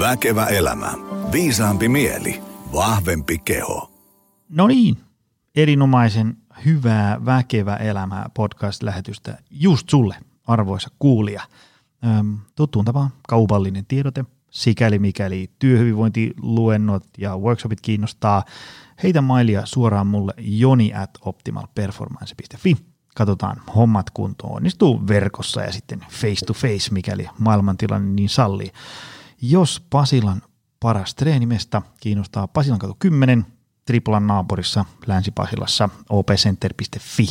Väkevä elämä. Viisaampi mieli. Vahvempi keho. No niin, erinomaisen hyvää Väkevä elämää podcast-lähetystä just sulle, arvoisa kuulija. Tuttuun tapaan kaupallinen tiedote, sikäli mikäli työhyvinvointiluennot ja workshopit kiinnostaa, heitä mailia suoraan mulle joni at optimalperformance.fi. Katsotaan hommat kuntoon, onnistuu verkossa ja sitten face to face, mikäli maailmantilanne niin sallii. Jos Pasilan paras treenimesta kiinnostaa Pasilan katu 10, Triplan naapurissa Länsi-Pasilassa opcenter.fi.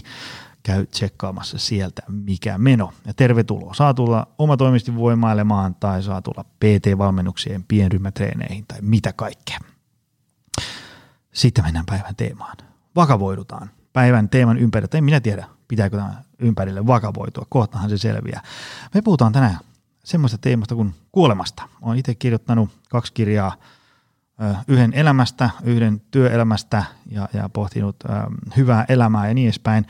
Käy tsekkaamassa sieltä mikä meno. Ja tervetuloa. Saa tulla omatoimisesti voimailemaan tai saa tulla PT-valmennuksien pienryhmätreeneihin tai mitä kaikkea. Sitten mennään päivän teemaan. Vakavoidutaan. Päivän teeman ympärillä, en minä tiedä, pitääkö tämä ympärille vakavoitua, kohtahan se selviää. Me puhutaan tänään semmoista teemasta kuin kuolemasta. Olen itse kirjoittanut kaksi kirjaa, yhden elämästä, yhden työelämästä ja, ja pohtinut hyvää elämää ja niin edespäin.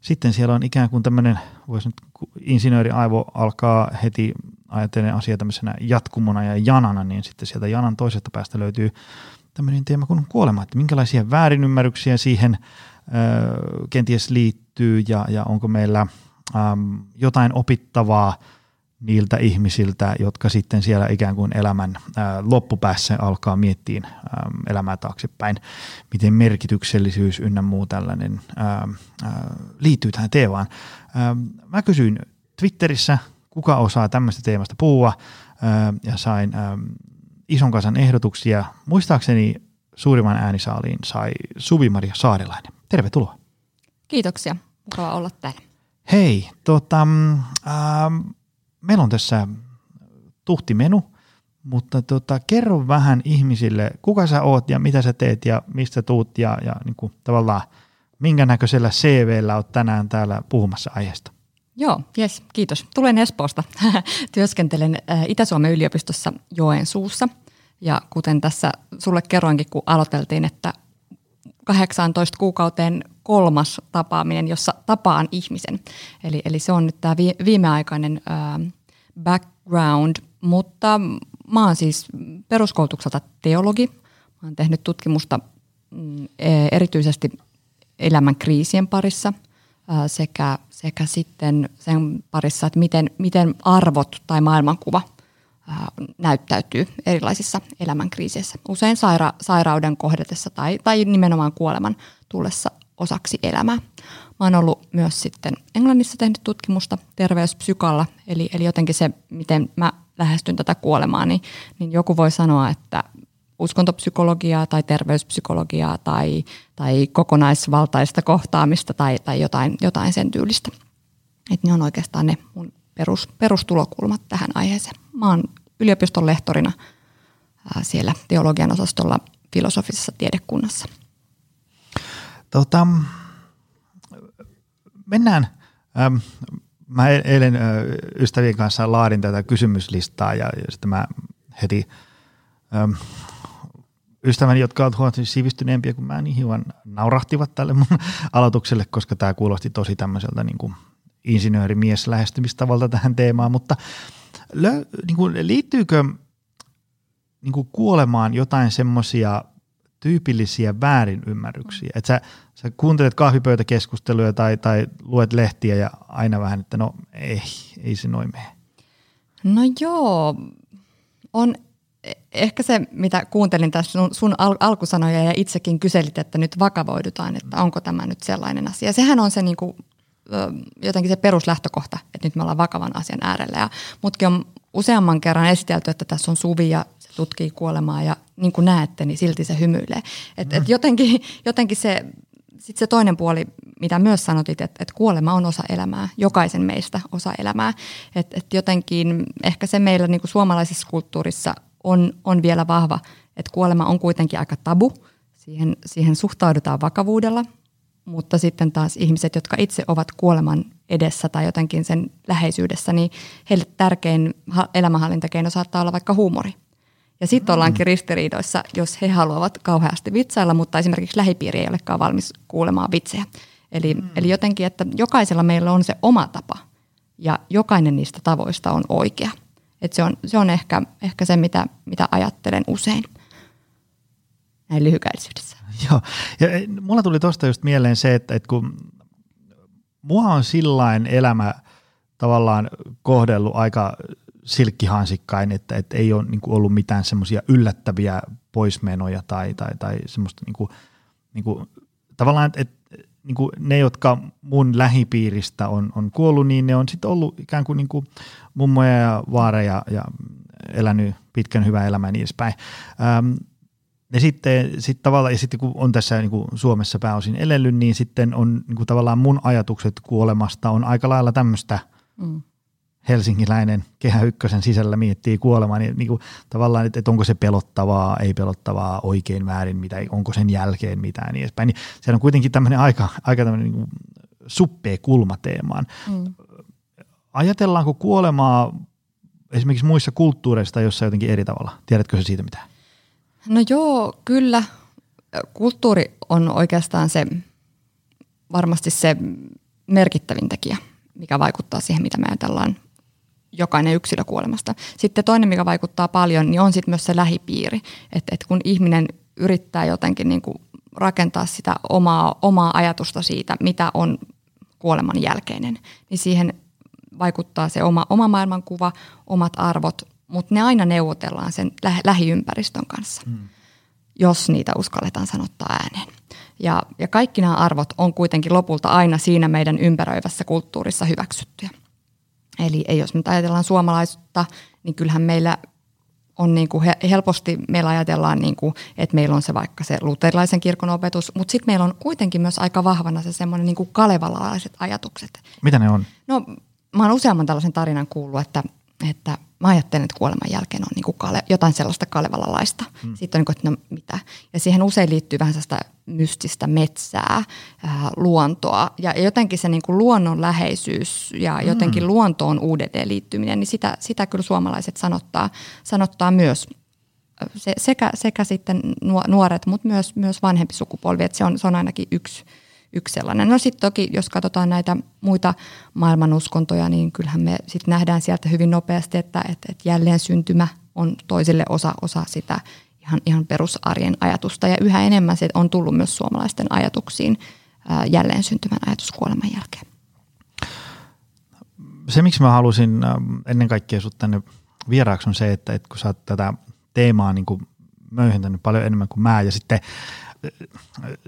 Sitten siellä on ikään kuin tämmöinen, voisi nyt insinööriaivo alkaa heti ajattelemaan asiaa tämmöisenä jatkumona ja janana, niin sitten sieltä janan toisesta päästä löytyy tämmöinen teema kuin kuolema, että minkälaisia väärinymmärryksiä siihen ö, kenties liittyy ja, ja onko meillä ö, jotain opittavaa niiltä ihmisiltä, jotka sitten siellä ikään kuin elämän ää, loppupäässä alkaa miettiä ää, elämää taaksepäin, miten merkityksellisyys ynnä muu tällainen ää, ää, liittyy tähän teemaan. Ää, mä kysyin Twitterissä, kuka osaa tämmöistä teemasta puhua, ää, ja sain ää, ison kasan ehdotuksia. Muistaakseni suurimman äänisaaliin sai Suvi-Maria Saarilainen. Tervetuloa. Kiitoksia. Mukava olla täällä. Hei, tota, ähm, meillä on tässä tuhti menu, mutta tota, kerro vähän ihmisille, kuka sä oot ja mitä sä teet ja mistä tuut ja, ja niin kuin, tavallaan minkä näköisellä CVllä oot tänään täällä puhumassa aiheesta. Joo, yes, kiitos. Tulen Espoosta. Työskentelen äh, Itä-Suomen yliopistossa Joensuussa. Ja kuten tässä sulle kerroinkin, kun aloiteltiin, että 18 kuukauteen kolmas tapaaminen, jossa tapaan ihmisen. Eli, eli se on nyt tämä viimeaikainen ää, background, mutta mä oon siis peruskoulutukselta teologi. Mä oon tehnyt tutkimusta mm, e, erityisesti elämän kriisien parissa ää, sekä, sekä sitten sen parissa, että miten, miten arvot tai maailmankuva näyttäytyy erilaisissa elämänkriiseissä. Usein saira- sairauden kohdatessa tai, tai nimenomaan kuoleman tullessa osaksi elämää. Mä oon ollut myös sitten Englannissa tehnyt tutkimusta terveyspsykalla, eli, eli jotenkin se, miten mä lähestyn tätä kuolemaa, niin, niin joku voi sanoa, että uskontopsykologiaa tai terveyspsykologiaa tai, tai kokonaisvaltaista kohtaamista tai, tai jotain, jotain sen tyylistä. Et ne on oikeastaan ne mun perus, perustulokulmat tähän aiheeseen. Mä oon yliopiston lehtorina ää, siellä teologian osastolla filosofisessa tiedekunnassa – Tota, mennään. Ähm, mä e- eilen ystävien kanssa laadin tätä kysymyslistaa ja, ja sitten mä heti ähm, ystäväni, jotka ovat huomattavasti sivistyneempiä kuin mä, niin hiukan naurahtivat tälle mun aloitukselle, koska tämä kuulosti tosi tämmöiseltä niin kuin insinöörimies lähestymistavalta tähän teemaan, mutta lö, niin kuin, liittyykö niin kuin kuolemaan jotain semmoisia tyypillisiä väärinymmärryksiä. Että sä, sä kuuntelet kahvipöytäkeskusteluja tai, tai luet lehtiä ja aina vähän, että no ei, ei se noin mene. No joo, on ehkä se, mitä kuuntelin tässä sun, sun al- alkusanoja ja itsekin kyselit, että nyt vakavoidutaan, että onko tämä nyt sellainen asia. Sehän on se niin kuin, jotenkin se peruslähtökohta, että nyt me ollaan vakavan asian äärellä. Ja mutkin on useamman kerran esitelty, että tässä on Suvi ja se tutkii kuolemaa ja niin kuin näette, niin silti se hymyilee. Et, mm. et jotenkin, jotenkin se, sit se toinen puoli, mitä myös sanotit, että, että kuolema on osa elämää, jokaisen meistä osa elämää. Että et jotenkin ehkä se meillä niin kuin suomalaisessa kulttuurissa on, on vielä vahva, että kuolema on kuitenkin aika tabu. Siihen, siihen suhtaudutaan vakavuudella, mutta sitten taas ihmiset, jotka itse ovat kuoleman edessä tai jotenkin sen läheisyydessä, niin heille tärkein elämänhallintakeino saattaa olla vaikka huumori. Ja sitten ollaankin ristiriidoissa, jos he haluavat kauheasti vitsailla, mutta esimerkiksi lähipiiri ei olekaan valmis kuulemaan vitsejä. Eli, mm. eli jotenkin, että jokaisella meillä on se oma tapa ja jokainen niistä tavoista on oikea. Et se on, se on ehkä, ehkä se, mitä, mitä ajattelen usein näin lyhykäisyydessä. Joo, ja eh, mulla tuli tuosta just mieleen se, että, että kun mua on sillain elämä tavallaan kohdellut aika silkkihansikkain, että, että ei ole niin kuin ollut mitään semmoisia yllättäviä poismenoja tai, tai, tai semmoista niin kuin, niin kuin, tavallaan, että, että niin kuin ne, jotka mun lähipiiristä on, on kuollut, niin ne on sitten ollut ikään kuin, niin kuin mummoja ja vaareja ja elänyt pitkän hyvää elämää ja niin edespäin. Ähm, ja sitten sit tavallaan, ja sitten kun on tässä niin kuin Suomessa pääosin elellyt, niin sitten on niin kuin tavallaan mun ajatukset kuolemasta on aika lailla tämmöistä mm. helsinkiläinen kehä ykkösen sisällä miettii kuolemaa, niin, niin kuin tavallaan, että, että onko se pelottavaa, ei pelottavaa, oikein väärin, mitä, onko sen jälkeen mitään niin edespäin. Niin se on kuitenkin tämmöinen aika, aika tämmöinen niin suppee kulmateemaan. Mm. Ajatellaanko kuolemaa esimerkiksi muissa kulttuureissa jossa jotenkin eri tavalla? Tiedätkö se siitä mitään? No joo, kyllä. Kulttuuri on oikeastaan se varmasti se merkittävin tekijä, mikä vaikuttaa siihen, mitä me ajatellaan jokainen yksilö kuolemasta. Sitten toinen, mikä vaikuttaa paljon, niin on sitten myös se lähipiiri. Että et kun ihminen yrittää jotenkin niin rakentaa sitä omaa, omaa ajatusta siitä, mitä on kuoleman jälkeinen, niin siihen vaikuttaa se oma, oma maailmankuva, omat arvot, mutta ne aina neuvotellaan sen lä- lähiympäristön kanssa, mm. jos niitä uskalletaan sanottaa ääneen. Ja, ja kaikki nämä arvot on kuitenkin lopulta aina siinä meidän ympäröivässä kulttuurissa hyväksyttyjä. Eli ei, jos nyt ajatellaan suomalaisuutta, niin kyllähän meillä on niin kuin helposti, meillä ajatellaan, niin kuin, että meillä on se vaikka se luterilaisen kirkon opetus, mutta sitten meillä on kuitenkin myös aika vahvana se semmoinen niin kalevalalaiset ajatukset. Mitä ne on? No mä oon useamman tällaisen tarinan kuullut, että, että mä ajattelen, että kuoleman jälkeen on niin kuin kale, jotain sellaista Kalevalalaista. Hmm. Sitten on niin kuin, että no mitä. Ja siihen usein liittyy vähän sellaista mystistä metsää, ää, luontoa ja jotenkin se niin kuin luonnonläheisyys ja hmm. jotenkin luontoon uudelleen liittyminen, niin sitä, sitä kyllä suomalaiset sanottaa, sanottaa myös se, sekä, sekä sitten nuoret, mutta myös, myös vanhempi sukupolvi, että se on, se on ainakin yksi, yksi sellainen. No sitten toki, jos katsotaan näitä muita maailmanuskontoja, niin kyllähän me sitten nähdään sieltä hyvin nopeasti, että, että, että jälleen syntymä on toisille osa, osa sitä ihan, ihan perusarjen ajatusta. Ja yhä enemmän se on tullut myös suomalaisten ajatuksiin ää, jälleen syntymän ajatus kuoleman jälkeen. Se, miksi mä halusin ennen kaikkea sut tänne vieraaksi on se, että, että kun sä oot tätä teemaa niin kuin möyhentänyt paljon enemmän kuin mä ja sitten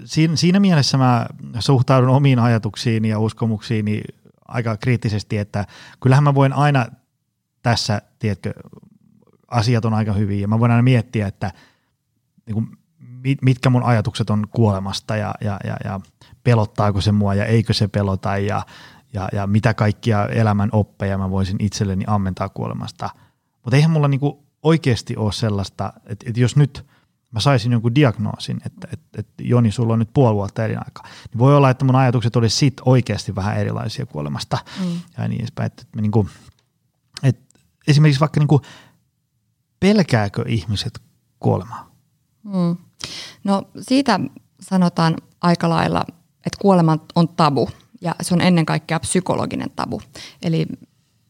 siinä, siinä mielessä mä suhtaudun omiin ajatuksiini ja uskomuksiini aika kriittisesti, että kyllähän mä voin aina tässä, tiedätkö, asiat on aika hyviä ja mä voin aina miettiä, että niin kuin, mitkä mun ajatukset on kuolemasta ja, ja, ja, ja pelottaako se mua ja eikö se pelota ja, ja, ja mitä kaikkia elämän oppeja mä voisin itselleni ammentaa kuolemasta. Mutta eihän mulla niinku oikeasti ole sellaista, että, että jos nyt – mä saisin jonkun diagnoosin, että, että, että Joni, sulla on nyt puoli vuotta elinaika, niin voi olla, että mun ajatukset olisi sit oikeasti vähän erilaisia kuolemasta mm. ja niin edespäin. Että, että, niin kuin, että esimerkiksi vaikka niin kuin, pelkääkö ihmiset kuolemaa? Mm. No siitä sanotaan aika lailla, että kuolema on tabu ja se on ennen kaikkea psykologinen tabu. Eli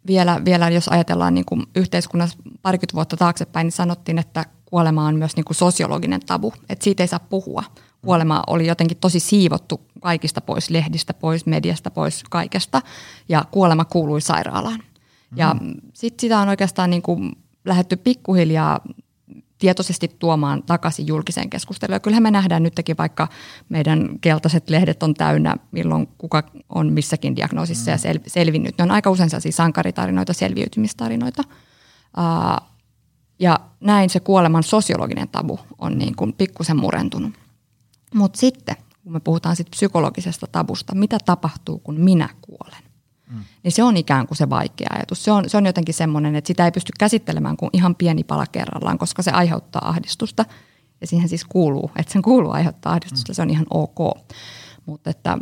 vielä, vielä jos ajatellaan niin kuin yhteiskunnassa parikymmentä vuotta taaksepäin, niin sanottiin, että kuolema on myös niin kuin sosiologinen tabu, että siitä ei saa puhua. Kuolema oli jotenkin tosi siivottu kaikista pois, lehdistä pois, mediasta pois, kaikesta, ja kuolema kuului sairaalaan. Mm. Ja sitten sitä on oikeastaan niin kuin lähdetty pikkuhiljaa tietoisesti tuomaan takaisin julkiseen keskusteluun. Ja kyllähän me nähdään nytkin, vaikka meidän keltaiset lehdet on täynnä, milloin kuka on missäkin diagnoosissa mm. ja sel- selvinnyt. Ne on aika usein sellaisia sankaritarinoita, selviytymistarinoita. Uh, ja näin se kuoleman sosiologinen tabu on niin kuin pikkusen murentunut. Mutta sitten, kun me puhutaan sit psykologisesta tabusta, mitä tapahtuu, kun minä kuolen? Mm. Niin se on ikään kuin se vaikea ajatus. Se on, se on jotenkin semmoinen, että sitä ei pysty käsittelemään kuin ihan pieni pala kerrallaan, koska se aiheuttaa ahdistusta. Ja siihen siis kuuluu, että sen kuuluu aiheuttaa ahdistusta, mm. se on ihan ok. Mutta että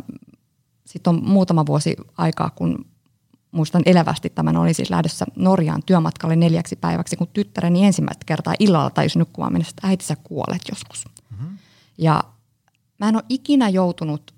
sitten on muutama vuosi aikaa, kun muistan elävästi tämän, olin siis lähdössä Norjaan työmatkalle neljäksi päiväksi, kun tyttäreni ensimmäistä kertaa illalla tajusi nukkumaan mennessä, että äiti sä kuolet joskus. Mm-hmm. Ja mä en ole ikinä joutunut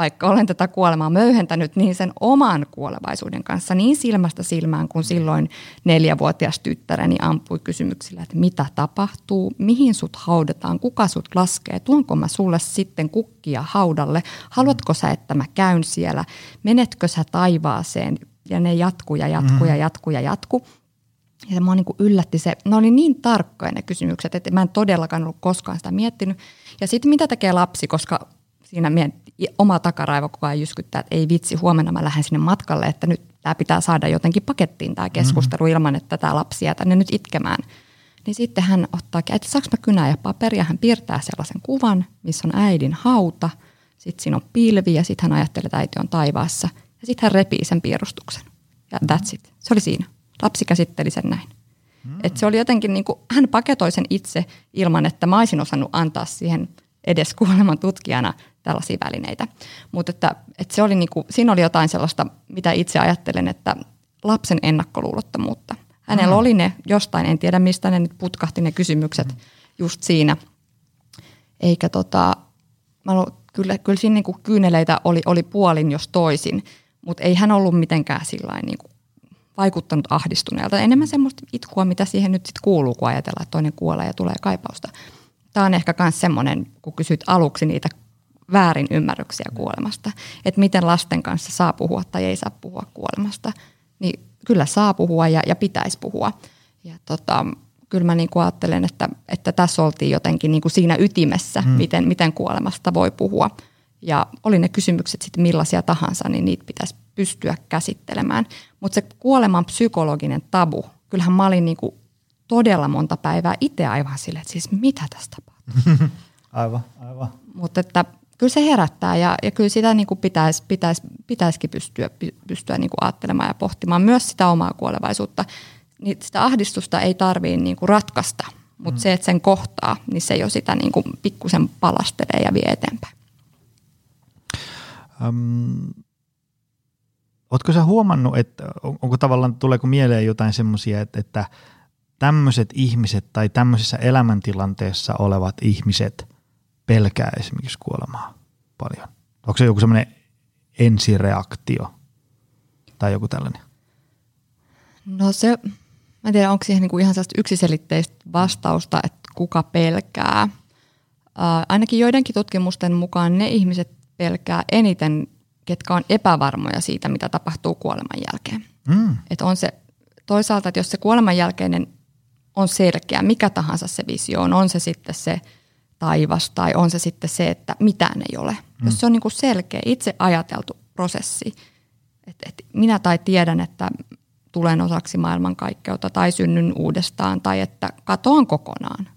vaikka olen tätä kuolemaa möyhentänyt, niin sen oman kuolevaisuuden kanssa niin silmästä silmään, kun silloin neljävuotias tyttäreni ampui kysymyksillä, että mitä tapahtuu, mihin sut haudataan, kuka sut laskee, tuonko mä sulle sitten kukkia haudalle, haluatko sä, että mä käyn siellä, menetkö sä taivaaseen, ja ne jatkuu ja jatkuu ja jatkuu ja jatkuu. Ja se mua niin yllätti se, ne oli niin tarkkoja ne kysymykset, että mä en todellakaan ollut koskaan sitä miettinyt. Ja sitten mitä tekee lapsi, koska siinä mietti, oma takaraivo koko ajan jyskyttää, että ei vitsi, huomenna mä lähden sinne matkalle, että nyt tämä pitää saada jotenkin pakettiin tämä keskustelu mm-hmm. ilman, että tämä lapsi jää tänne nyt itkemään. Niin sitten hän ottaa, että saanko mä kynää ja paperia, hän piirtää sellaisen kuvan, missä on äidin hauta, sitten siinä on pilvi ja sitten hän ajattelee, että äiti on taivaassa. Ja sitten hän repii sen piirustuksen. Ja that's it. Se oli siinä. Lapsi käsitteli sen näin. Mm. Et se oli jotenkin, niin kuin, hän paketoi sen itse ilman, että mä olisin osannut antaa siihen edes kuoleman tutkijana tällaisia välineitä. Mutta että, että se oli niin kuin, siinä oli jotain sellaista, mitä itse ajattelen, että lapsen ennakkoluulottomuutta. Hänellä mm. oli ne jostain, en tiedä mistä ne nyt putkahti ne kysymykset mm. just siinä. Eikä tota, mä ollut, kyllä, kyllä siinä niin kuin kyyneleitä oli, oli puolin jos toisin, mutta ei hän ollut mitenkään sillain niin kuin vaikuttanut ahdistuneelta. Enemmän semmoista itkua, mitä siihen nyt sitten kuuluu, kun ajatellaan, että toinen kuolee ja tulee kaipausta. Tämä on ehkä myös semmoinen, kun kysyt aluksi niitä väärin ymmärryksiä kuolemasta, että miten lasten kanssa saa puhua tai ei saa puhua kuolemasta, niin kyllä saa puhua ja, ja pitäisi puhua. Ja tota, kyllä mä niin kuin ajattelen, että, että tässä oltiin jotenkin niin kuin siinä ytimessä, hmm. miten, miten kuolemasta voi puhua. Ja oli ne kysymykset sitten millaisia tahansa, niin niitä pitäisi pystyä käsittelemään. Mutta se kuoleman psykologinen tabu, kyllähän mä olin niin kuin todella monta päivää itse aivan silleen, että siis mitä tästä tapahtuu. aivan, aivan. Mutta että kyllä se herättää ja, ja kyllä sitä niin kuin pitäisi, pitäisi, pitäisikin pystyä, pystyä niin kuin ajattelemaan ja pohtimaan myös sitä omaa kuolevaisuutta. Niin sitä ahdistusta ei tarvitse niin kuin ratkaista, mutta mm. se, että sen kohtaa, niin se jo sitä niin kuin pikkusen palastelee ja vie eteenpäin. Um, Oletko sä huomannut, että onko tavallaan, tuleeko mieleen jotain semmoisia, että, että tämmöiset ihmiset tai tämmöisessä elämäntilanteessa olevat ihmiset pelkää esimerkiksi kuolemaa paljon? Onko se joku semmoinen ensireaktio tai joku tällainen? No se, mä en tiedä, onko siihen niinku ihan sellaista yksiselitteistä vastausta, että kuka pelkää. Ää, ainakin joidenkin tutkimusten mukaan ne ihmiset pelkää eniten ketkä on epävarmoja siitä, mitä tapahtuu kuoleman jälkeen. Mm. Et on se toisaalta, että jos se kuoleman jälkeinen on selkeä, mikä tahansa se visio on, on se sitten se taivas tai on se sitten se, että mitään ei ole. Mm. Jos se on niin kuin selkeä, itse ajateltu prosessi, että et minä tai tiedän, että tulen osaksi maailmankaikkeutta tai synnyn uudestaan tai että katoan kokonaan.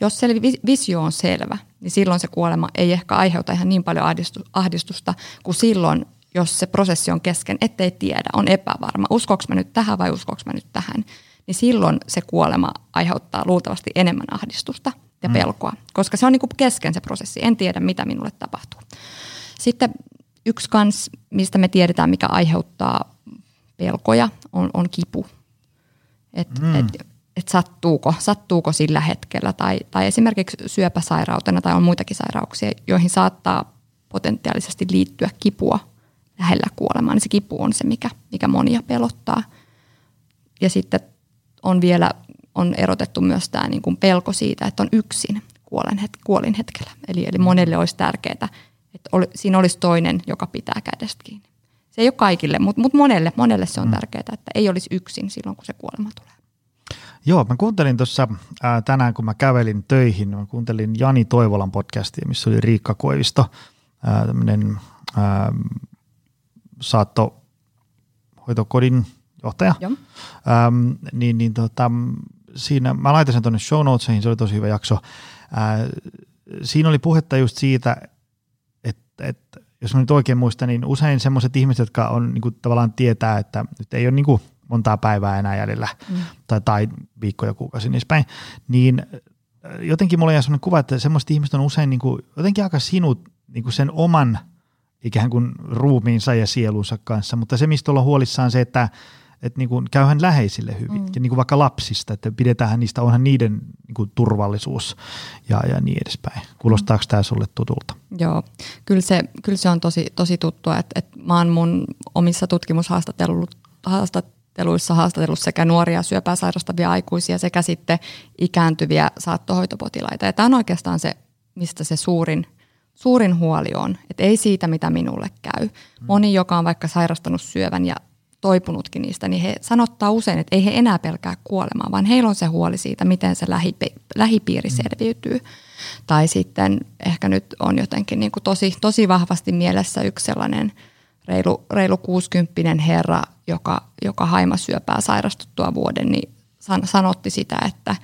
Jos se visio on selvä, niin silloin se kuolema ei ehkä aiheuta ihan niin paljon ahdistusta kuin silloin, jos se prosessi on kesken, ettei tiedä, on epävarma, uskoks mä nyt tähän vai uskoks mä nyt tähän, niin silloin se kuolema aiheuttaa luultavasti enemmän ahdistusta ja mm. pelkoa, koska se on niin kuin kesken se prosessi, en tiedä mitä minulle tapahtuu. Sitten yksi kans, mistä me tiedetään, mikä aiheuttaa pelkoja, on, on kipu. Et, mm. et että sattuuko, sattuuko sillä hetkellä tai, tai esimerkiksi syöpäsairautena tai on muitakin sairauksia, joihin saattaa potentiaalisesti liittyä kipua lähellä kuolemaa, niin se kipu on se, mikä, mikä monia pelottaa. Ja sitten on vielä on erotettu myös tämä niin kuin pelko siitä, että on yksin kuolen het, kuolin hetkellä. Eli, eli monelle olisi tärkeää, että oli, siinä olisi toinen, joka pitää kädestä kiinni. Se ei ole kaikille, mutta, mutta monelle, monelle se on mm. tärkeää, että ei olisi yksin silloin, kun se kuolema tulee. Joo, mä kuuntelin tuossa tänään, kun mä kävelin töihin, mä kuuntelin Jani Toivolan podcastia, missä oli Riikka Koivisto, ää, tämmöinen ää, saattohoitokodin johtaja. Joo. Ähm, niin, niin tota, siinä, mä laitan sen tuonne show notesihin, se oli tosi hyvä jakso. Ää, siinä oli puhetta just siitä, että, että jos mä nyt oikein muistan, niin usein semmoiset ihmiset, jotka on niin kuin, tavallaan tietää, että nyt ei ole niin kuin, montaa päivää enää jäljellä mm. tai, tai viikkoja, kuukausi niin päin, niin äh, jotenkin mulla jäi sellainen kuva, että semmoiset ihmiset on usein niin kuin, jotenkin aika sinut niin kuin sen oman ikään kuin ruumiinsa ja sielunsa kanssa, mutta se, mistä ollaan huolissaan se, että että niin kuin käyhän läheisille hyvin. Mm. Ja niin kuin vaikka lapsista, että pidetään niistä, onhan niiden niin kuin turvallisuus ja, ja niin edespäin. Kuulostaako tämä sulle tutulta? Joo, kyllä se, kyllä se on tosi, tosi tuttua, että, että mä oon mun omissa tutkimushaastatteluissa haastatellut sekä nuoria syöpää sairastavia aikuisia sekä sitten ikääntyviä saattohoitopotilaita. Ja tämä on oikeastaan se, mistä se suurin – suurin huoli on, että ei siitä, mitä minulle käy. Moni, joka on vaikka sairastanut syövän ja toipunutkin niistä, niin he sanottaa usein, että ei he enää pelkää kuolemaa, vaan heillä on se huoli siitä, miten se lähipi- lähipiiri selviytyy. Tai sitten ehkä nyt on jotenkin niin kuin tosi, tosi vahvasti mielessä yksi sellainen reilu, reilu 60 herra, joka, joka haimasyöpää sairastuttua vuoden, niin san, sanotti sitä, että,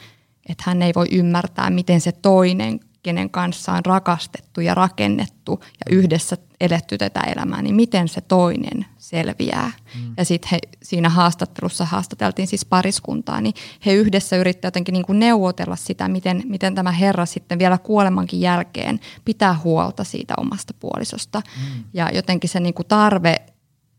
että hän ei voi ymmärtää, miten se toinen kenen kanssa on rakastettu ja rakennettu ja yhdessä eletty tätä elämää, niin miten se toinen selviää. Mm. Ja sitten he siinä haastattelussa haastateltiin siis pariskuntaa, niin he yhdessä yrittävät jotenkin niin kuin neuvotella sitä, miten, miten tämä herra sitten vielä kuolemankin jälkeen pitää huolta siitä omasta puolisosta. Mm. Ja jotenkin se niin kuin tarve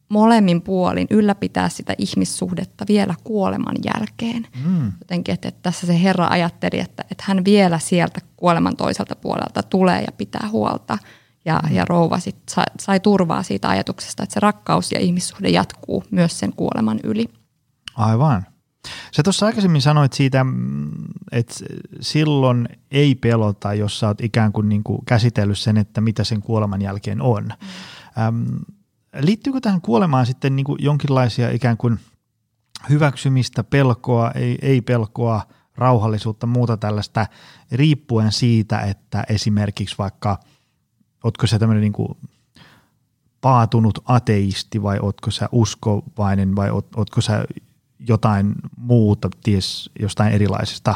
molemmin puolin ylläpitää sitä ihmissuhdetta vielä kuoleman jälkeen. Mm. Jotenkin, että, että tässä se Herra ajatteli, että, että hän vielä sieltä kuoleman toiselta puolelta tulee ja pitää huolta. Ja, mm. ja rouva sit sai, sai turvaa siitä ajatuksesta, että se rakkaus ja ihmissuhde jatkuu myös sen kuoleman yli. Aivan. Sä tuossa aikaisemmin sanoit siitä, mm, että silloin ei pelota, jos sä oot ikään kuin, niin kuin käsitellyt sen, että mitä sen kuoleman jälkeen on. Mm. Ähm, Liittyykö tähän kuolemaan sitten niin kuin jonkinlaisia ikään kuin hyväksymistä, pelkoa, ei, ei pelkoa, rauhallisuutta, muuta tällaista, riippuen siitä, että esimerkiksi vaikka, ootko se tämmöinen niin kuin paatunut ateisti vai ootko sä uskovainen vai oot, ootko sä jotain muuta, ties jostain erilaisesta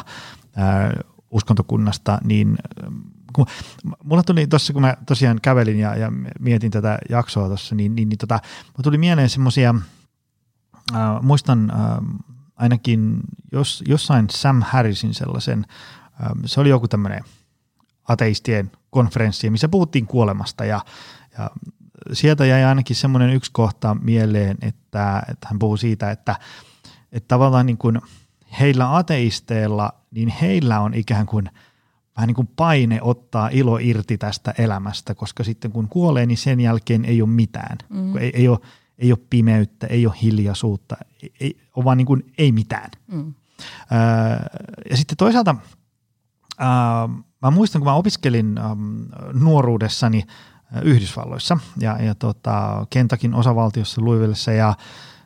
ää, uskontokunnasta, niin kun, mulla tuli tuossa, kun mä tosiaan kävelin ja, ja mietin tätä jaksoa tuossa, niin, niin, niin tota, mulla tuli mieleen semmoisia, äh, muistan äh, ainakin jos, jossain Sam Harrisin sellaisen, äh, se oli joku tämmöinen ateistien konferenssi, missä puhuttiin kuolemasta ja, ja sieltä jäi ainakin semmoinen yksi kohta mieleen, että, että hän puhuu siitä, että, että tavallaan niin kuin heillä ateisteilla, niin heillä on ikään kuin – vähän niin kuin paine ottaa ilo irti tästä elämästä, koska sitten kun kuolee, niin sen jälkeen ei ole mitään. Mm. Ei, ei, ole, ei ole pimeyttä, ei ole hiljaisuutta, ei, ei ole vaan niin kuin ei mitään. Mm. Öö, ja sitten toisaalta öö, mä muistan, kun mä opiskelin öö, nuoruudessani Yhdysvalloissa ja, ja tota, Kentakin osavaltiossa Louisvillessä ja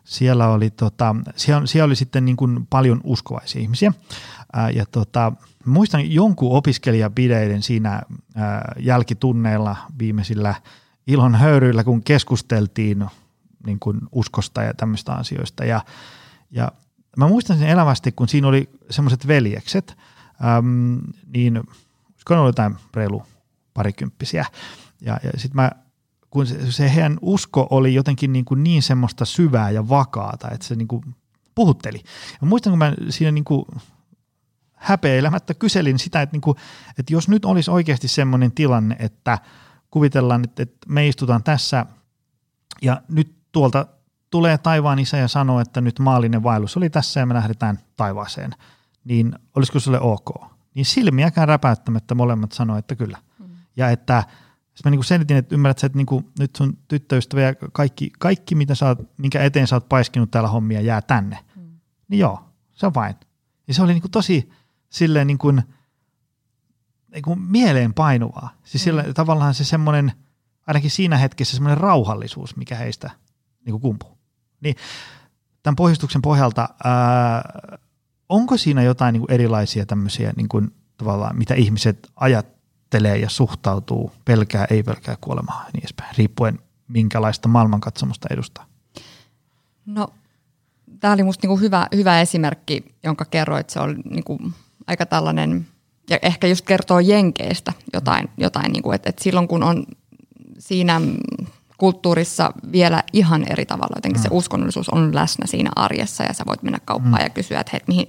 siellä oli, tota, siellä, siellä oli sitten niin kuin paljon uskovaisia ihmisiä. Ää, ja tota, muistan jonkun opiskelijapideiden siinä ää, jälkitunneilla viimeisillä ilon höyryillä, kun keskusteltiin niin kuin uskosta ja tämmöistä asioista. Ja, ja mä muistan sen elävästi, kun siinä oli semmoiset veljekset, äm, niin olisiko ne jotain reilu parikymppisiä. Ja, ja sitten mä kun se, se heidän usko oli jotenkin niin, kuin niin semmoista syvää ja vakaata, että se niin kuin puhutteli. Ja muistan, kun mä siinä niin kuin häpeilemättä kyselin sitä, että, niin kuin, että jos nyt olisi oikeasti semmoinen tilanne, että kuvitellaan, että, että me istutaan tässä ja nyt tuolta tulee taivaan isä ja sanoo, että nyt maallinen vaellus oli tässä ja me lähdetään taivaaseen, niin olisiko sulle ok? Niin silmiäkään räpäyttämättä molemmat sanoivat, että kyllä. Mm. Ja että sitten mä niin selitin, että ymmärrät sä, että niin kuin nyt sun tyttöystävä ja kaikki, kaikki mitä sä oot, minkä eteen sä oot paiskinut täällä hommia, jää tänne. Mm. Niin joo, se on vain. Ja se oli niin kuin tosi silleen niin kuin, niin kuin mieleen painuvaa. Siis sillä, mm. tavallaan se semmoinen, ainakin siinä hetkessä semmoinen rauhallisuus, mikä heistä niin kuin kumpuu. Niin tämän pohjustuksen pohjalta, ää, onko siinä jotain niin kuin erilaisia tämmöisiä, niin kuin, tavallaan, mitä ihmiset ajattelee ja suhtautuu, pelkää, ei pelkää kuolemaa ja niin edespäin, riippuen minkälaista maailmankatsomusta edustaa? No, tämä oli minusta niinku hyvä, hyvä esimerkki, jonka kerroit. Se oli niinku aika tällainen, ja ehkä just kertoo jenkeistä jotain, jotain niin kuin, että, että silloin kun on siinä kulttuurissa vielä ihan eri tavalla, jotenkin mm. se uskonnollisuus on läsnä siinä arjessa ja sä voit mennä kauppaan mm. ja kysyä, että hei, mihin,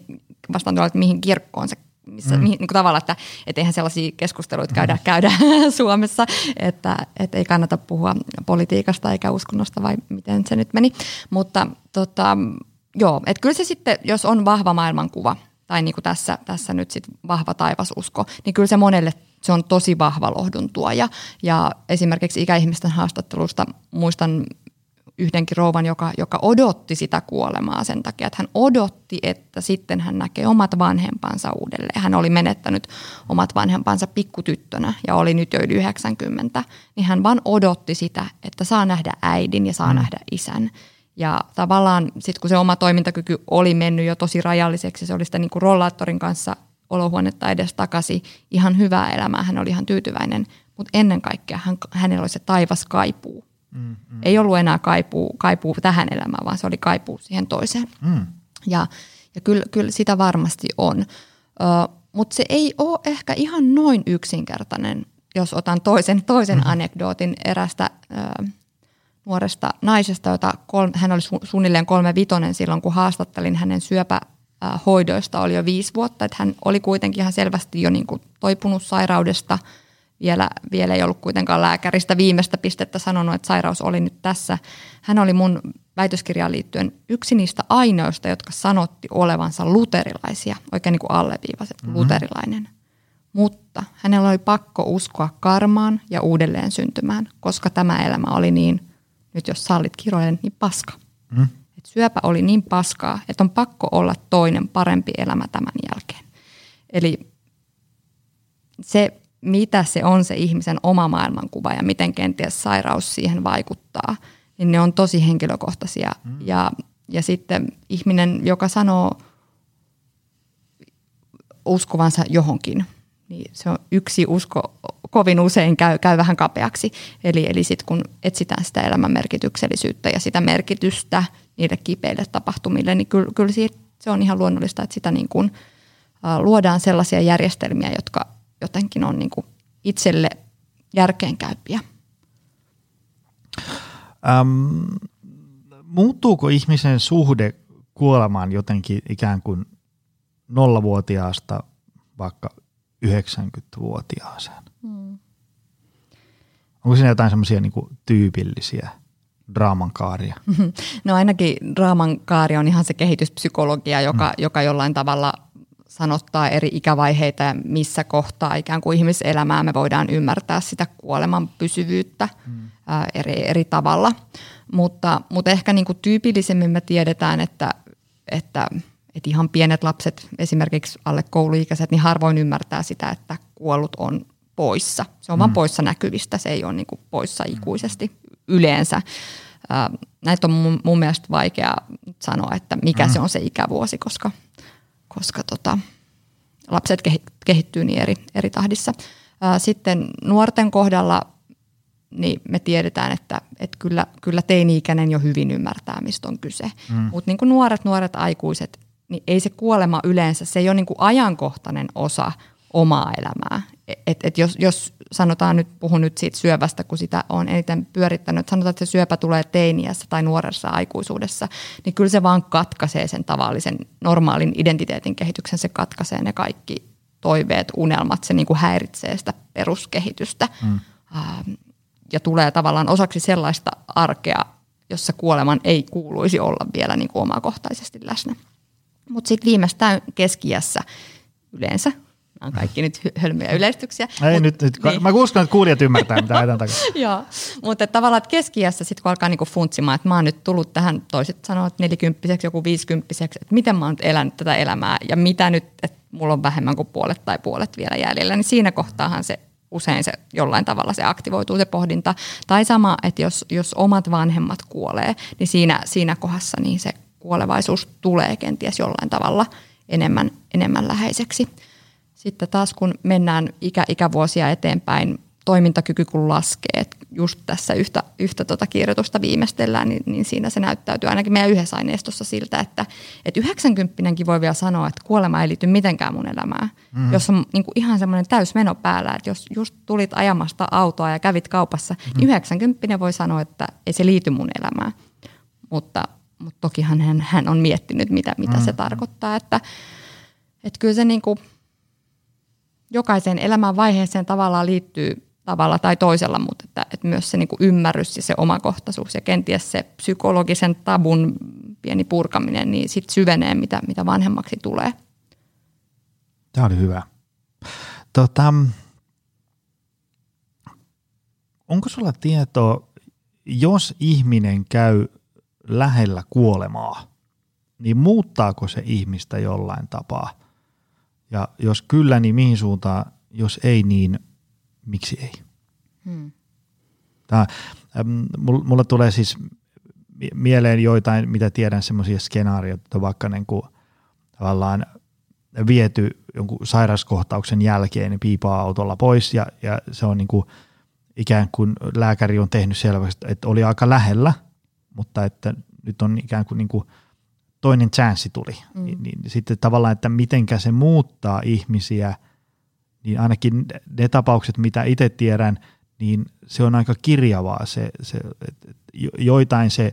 vastaan tuolla, että mihin kirkkoon se missä, mm. mihin, niin kuin tavalla, että et eihän sellaisia keskusteluita käydä, mm. käydä Suomessa, että et ei kannata puhua politiikasta eikä uskonnosta vai miten se nyt meni. Mutta tota, joo, että kyllä se sitten, jos on vahva maailmankuva tai niin kuin tässä, tässä nyt sit vahva taivasusko, niin kyllä se monelle se on tosi vahva lohdun tuoja. Ja esimerkiksi ikäihmisten haastattelusta muistan yhdenkin rouvan, joka, joka odotti sitä kuolemaa sen takia, että hän odotti, että sitten hän näkee omat vanhempansa uudelleen. Hän oli menettänyt omat vanhempansa pikkutyttönä ja oli nyt jo yli 90, niin hän vaan odotti sitä, että saa nähdä äidin ja saa mm. nähdä isän. Ja tavallaan sitten kun se oma toimintakyky oli mennyt jo tosi rajalliseksi, se oli sitä niin kuin rollaattorin kanssa olohuonetta edes takaisin, ihan hyvää elämää, hän oli ihan tyytyväinen, mutta ennen kaikkea hän, hänellä oli se taivas kaipuu Mm, mm. Ei ollut enää kaipuu, kaipuu tähän elämään, vaan se oli kaipuu siihen toiseen. Mm. Ja, ja kyllä, kyllä sitä varmasti on. Mutta se ei ole ehkä ihan noin yksinkertainen, jos otan toisen, toisen mm. anekdootin erästä ö, nuoresta naisesta, jota kolme, hän oli su, suunnilleen kolme vitonen silloin, kun haastattelin hänen syöpähoidoista, oli jo viisi vuotta. Että hän oli kuitenkin ihan selvästi jo niin kuin toipunut sairaudesta – vielä, vielä ei ollut kuitenkaan lääkäristä viimeistä pistettä sanonut, että sairaus oli nyt tässä. Hän oli mun väitöskirjaan liittyen yksi niistä ainoista, jotka sanotti olevansa luterilaisia, oikein niin kuin alleviivaset, mm-hmm. luterilainen. Mutta hänellä oli pakko uskoa karmaan ja uudelleen syntymään, koska tämä elämä oli niin, nyt jos sallit kiroilen, niin paska. Mm. Et syöpä oli niin paskaa, että on pakko olla toinen parempi elämä tämän jälkeen. Eli se mitä se on se ihmisen oma maailmankuva ja miten kenties sairaus siihen vaikuttaa, niin ne on tosi henkilökohtaisia. Mm. Ja, ja sitten ihminen, joka sanoo uskovansa johonkin, niin se on yksi usko kovin usein käy, käy vähän kapeaksi. Eli, eli sitten kun etsitään sitä elämän merkityksellisyyttä ja sitä merkitystä niille kipeille tapahtumille, niin kyllä, kyllä siitä, se on ihan luonnollista, että sitä niin kuin, uh, luodaan sellaisia järjestelmiä, jotka jotenkin on niin kuin itselle järkeenkäypiä. Ähm, muuttuuko ihmisen suhde kuolemaan jotenkin ikään kuin nollavuotiaasta vaikka 90-vuotiaaseen? Hmm. Onko siinä jotain semmoisia niin tyypillisiä draaman kaaria? No ainakin draaman kaari on ihan se kehityspsykologia, joka, hmm. joka jollain tavalla sanottaa eri ikävaiheita ja missä kohtaa ikään kuin ihmiselämää me voidaan ymmärtää sitä kuoleman pysyvyyttä mm. ää, eri, eri tavalla. Mutta, mutta ehkä niin kuin tyypillisemmin me tiedetään, että, että, että ihan pienet lapset, esimerkiksi alle kouluikäiset, niin harvoin ymmärtää sitä, että kuollut on poissa. Se on mm. vain poissa näkyvistä, se ei ole niin kuin poissa ikuisesti yleensä. Näitä on mun, mun mielestä vaikea sanoa, että mikä mm. se on se ikävuosi, koska – koska tota, lapset kehittyy niin eri, eri tahdissa. Sitten nuorten kohdalla niin me tiedetään, että, että kyllä, kyllä teini-ikäinen jo hyvin ymmärtää, mistä on kyse. Mm. Mutta niin nuoret, nuoret aikuiset, niin ei se kuolema yleensä, se ei ole niin kuin ajankohtainen osa omaa elämää. Et, et jos, jos sanotaan nyt, puhun nyt siitä syövästä, kun sitä on eniten pyörittänyt, sanotaan, että se syöpä tulee teiniässä tai nuoressa aikuisuudessa, niin kyllä se vaan katkaisee sen tavallisen normaalin identiteetin kehityksen, se katkaisee ne kaikki toiveet, unelmat, se niin kuin häiritsee sitä peruskehitystä mm. ja tulee tavallaan osaksi sellaista arkea, jossa kuoleman ei kuuluisi olla vielä niin kuin omakohtaisesti läsnä. Mutta sitten viimeistään keskiässä yleensä Nämä on kaikki nyt hölmöjä yleistyksiä. Ei Mut, nyt, nyt niin. mä uskon, että kuulijat ymmärtää, mitä ajan takaa. Joo, mutta tavallaan että keskiässä sitten kun alkaa niinku funtsimaan, että mä oon nyt tullut tähän, toiset sanoo, että nelikymppiseksi, joku viisikymppiseksi, että miten mä oon nyt elänyt tätä elämää ja mitä nyt, että mulla on vähemmän kuin puolet tai puolet vielä jäljellä, niin siinä kohtaahan se usein se jollain tavalla se aktivoituu se pohdinta. Tai sama, että jos, jos omat vanhemmat kuolee, niin siinä, siinä kohdassa niin se kuolevaisuus tulee kenties jollain tavalla enemmän, enemmän läheiseksi. Sitten taas kun mennään ikä, ikävuosia eteenpäin, toimintakyky kun laskee, että just tässä yhtä, yhtä tota kirjoitusta viimeistellään, niin, niin siinä se näyttäytyy ainakin meidän yhdessä aineistossa siltä, että, että 90 voi vielä sanoa, että kuolema ei liity mitenkään mun elämään. Mm. Jos on niin kuin ihan semmoinen täysmeno päällä, että jos just tulit ajamasta autoa ja kävit kaupassa, mm. niin 90 voi sanoa, että ei se liity mun elämään. Mutta, mutta tokihan hän, hän on miettinyt, mitä, mitä mm. se tarkoittaa, että, että kyllä se niin kuin – jokaiseen elämän vaiheeseen tavallaan liittyy tavalla tai toisella, mutta että, että myös se niin kuin ymmärrys ja se omakohtaisuus ja kenties se psykologisen tabun pieni purkaminen, niin sitten syvenee, mitä, mitä vanhemmaksi tulee. Tämä oli hyvä. Tota, onko sulla tietoa, jos ihminen käy lähellä kuolemaa, niin muuttaako se ihmistä jollain tapaa? Ja jos kyllä, niin mihin suuntaan? Jos ei, niin miksi ei? Hmm. Tämä, mulla tulee siis mieleen joitain, mitä tiedän, semmoisia skenaarioita, vaikka niin kuin tavallaan viety jonkun sairaskohtauksen jälkeen niin piipaa autolla pois ja, ja se on niin kuin ikään kuin lääkäri on tehnyt selväksi, että oli aika lähellä, mutta että nyt on ikään kuin, niin kuin toinen chanssi tuli. Mm. Niin, niin sitten tavallaan, että mitenkä se muuttaa ihmisiä, niin ainakin ne tapaukset, mitä itse tiedän, niin se on aika kirjavaa. Se, se, et, joitain se,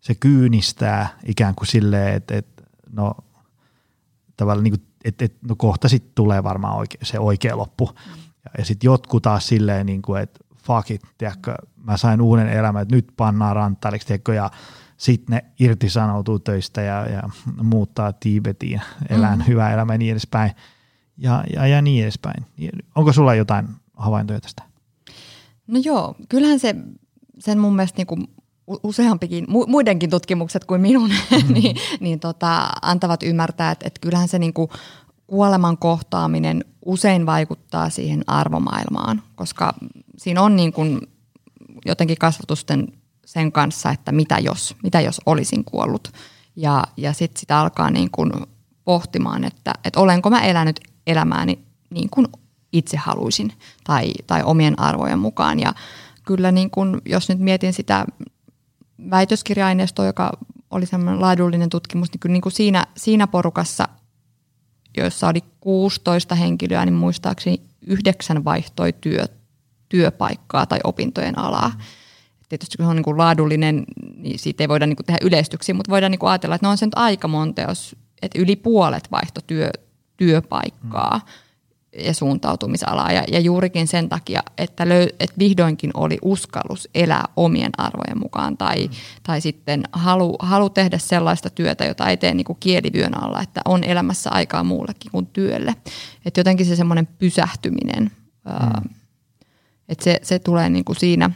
se kyynistää ikään kuin silleen, että, että no tavallaan niin kuin, että, että no kohta sitten tulee varmaan oike, se oikea loppu. Mm. Ja, ja sitten jotkut taas silleen, niin kuin, että fuck it, tiedätkö, mä sain uuden elämän, että nyt pannaan ranttailiksi, tiedätkö, ja sitten ne irtisanoutuu töistä ja, ja muuttaa Tiibetiin, elää mm. hyvää elämää ja niin edespäin. Ja, ja, ja niin edespäin. Onko sulla jotain havaintoja tästä? No joo, kyllähän se sen mun mielestä niin kuin useampikin, muidenkin tutkimukset kuin minun, mm-hmm. niin, niin tota, antavat ymmärtää, että, että kyllähän se niin kuin kuoleman kohtaaminen usein vaikuttaa siihen arvomaailmaan, koska siinä on niin kuin jotenkin kasvatusten sen kanssa, että mitä jos, mitä jos olisin kuollut. Ja, ja sitten sitä alkaa niin kuin pohtimaan, että, että olenko mä elänyt elämääni niin kuin itse haluaisin tai, tai omien arvojen mukaan. Ja kyllä niin kuin, jos nyt mietin sitä väitöskirja-aineistoa, joka oli semmoinen laadullinen tutkimus, niin kyllä niin kuin siinä, siinä porukassa, joissa oli 16 henkilöä, niin muistaakseni yhdeksän vaihtoi työ, työpaikkaa tai opintojen alaa. Tietysti kun se on niin kuin laadullinen, niin siitä ei voida niin kuin tehdä yleistyksiä, mutta voidaan niin kuin ajatella, että no on se aika monta, jos että yli puolet vaihto työ, työpaikkaa. Mm ja suuntautumisalaa. Ja, ja juurikin sen takia, että, löy, että vihdoinkin oli uskallus elää omien arvojen mukaan tai, mm. tai sitten halu, halu tehdä sellaista työtä, jota ei tee niin kuin kielivyön alla, että on elämässä aikaa muullekin kuin työlle. Että jotenkin se semmoinen pysähtyminen, mm. että se, se tulee niin kuin siinä,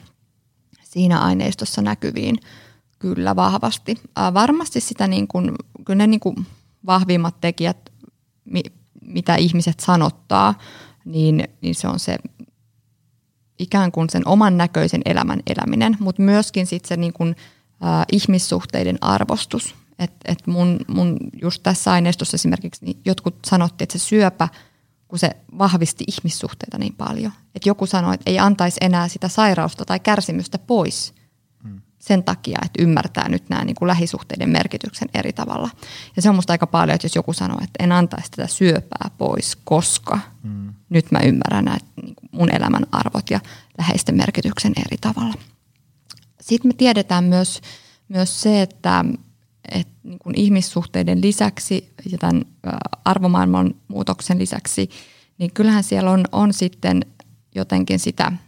siinä aineistossa näkyviin kyllä vahvasti. Varmasti sitä niin kuin, kyllä ne niin kuin vahvimmat tekijät, mitä ihmiset sanottaa, niin, niin se on se ikään kuin sen oman näköisen elämän eläminen, mutta myöskin sitten se niin kuin, äh, ihmissuhteiden arvostus. Et, et mun, mun just tässä aineistossa esimerkiksi niin jotkut sanottiin, että se syöpä, kun se vahvisti ihmissuhteita niin paljon. Että joku sanoi, että ei antaisi enää sitä sairausta tai kärsimystä pois, sen takia, että ymmärtää nyt nämä niin kuin lähisuhteiden merkityksen eri tavalla. Ja se on musta aika paljon, että jos joku sanoo, että en antaisi tätä syöpää pois, koska mm. nyt mä ymmärrän näitä niin kuin mun elämän arvot ja läheisten merkityksen eri tavalla. Sitten me tiedetään myös, myös se, että, että niin kuin ihmissuhteiden lisäksi ja tämän arvomaailman muutoksen lisäksi, niin kyllähän siellä on, on sitten jotenkin sitä –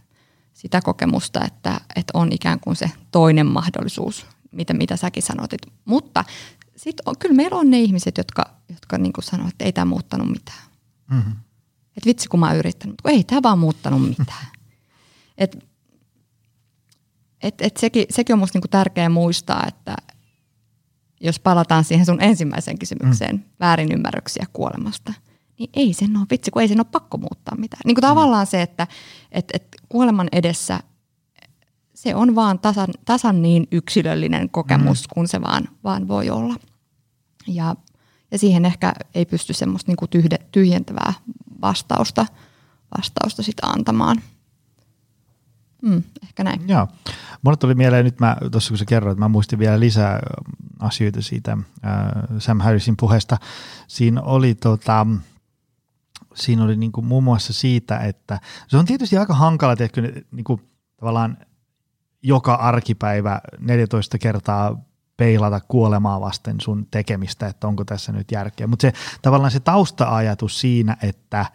sitä kokemusta, että, että on ikään kuin se toinen mahdollisuus, mitä, mitä säkin sanotit. Mutta sitten kyllä meillä on ne ihmiset, jotka, jotka niin kuin sanoo, että ei tämä muuttanut mitään. Mm-hmm. Että vitsi kun mä oon yrittänyt, kun ei tämä vaan muuttanut mitään. Et, et, et sekin, sekin on musta niinku tärkeää muistaa, että jos palataan siihen sun ensimmäiseen kysymykseen, mm. väärinymmärryksiä kuolemasta – niin ei sen ole, vitsi, kun ei sen ole pakko muuttaa mitään. Niin kuin tavallaan se, että et, et kuoleman edessä se on vaan tasan, tasan niin yksilöllinen kokemus, mm. kun se vaan, vaan voi olla. Ja, ja siihen ehkä ei pysty semmoista niin kuin tyhde, tyhjentävää vastausta, vastausta sitä antamaan. Mm, ehkä näin. Joo. Mulle tuli mieleen nyt, mä, tuossa kun sä kerroit, mä muistin vielä lisää asioita siitä äh, Sam Harrisin puheesta. Siinä oli tota, siinä oli niin kuin muun muassa siitä, että se on tietysti aika hankala, että niin kuin tavallaan joka arkipäivä 14 kertaa peilata kuolemaa vasten sun tekemistä, että onko tässä nyt järkeä. Mutta se tavallaan se tausta-ajatus siinä, että,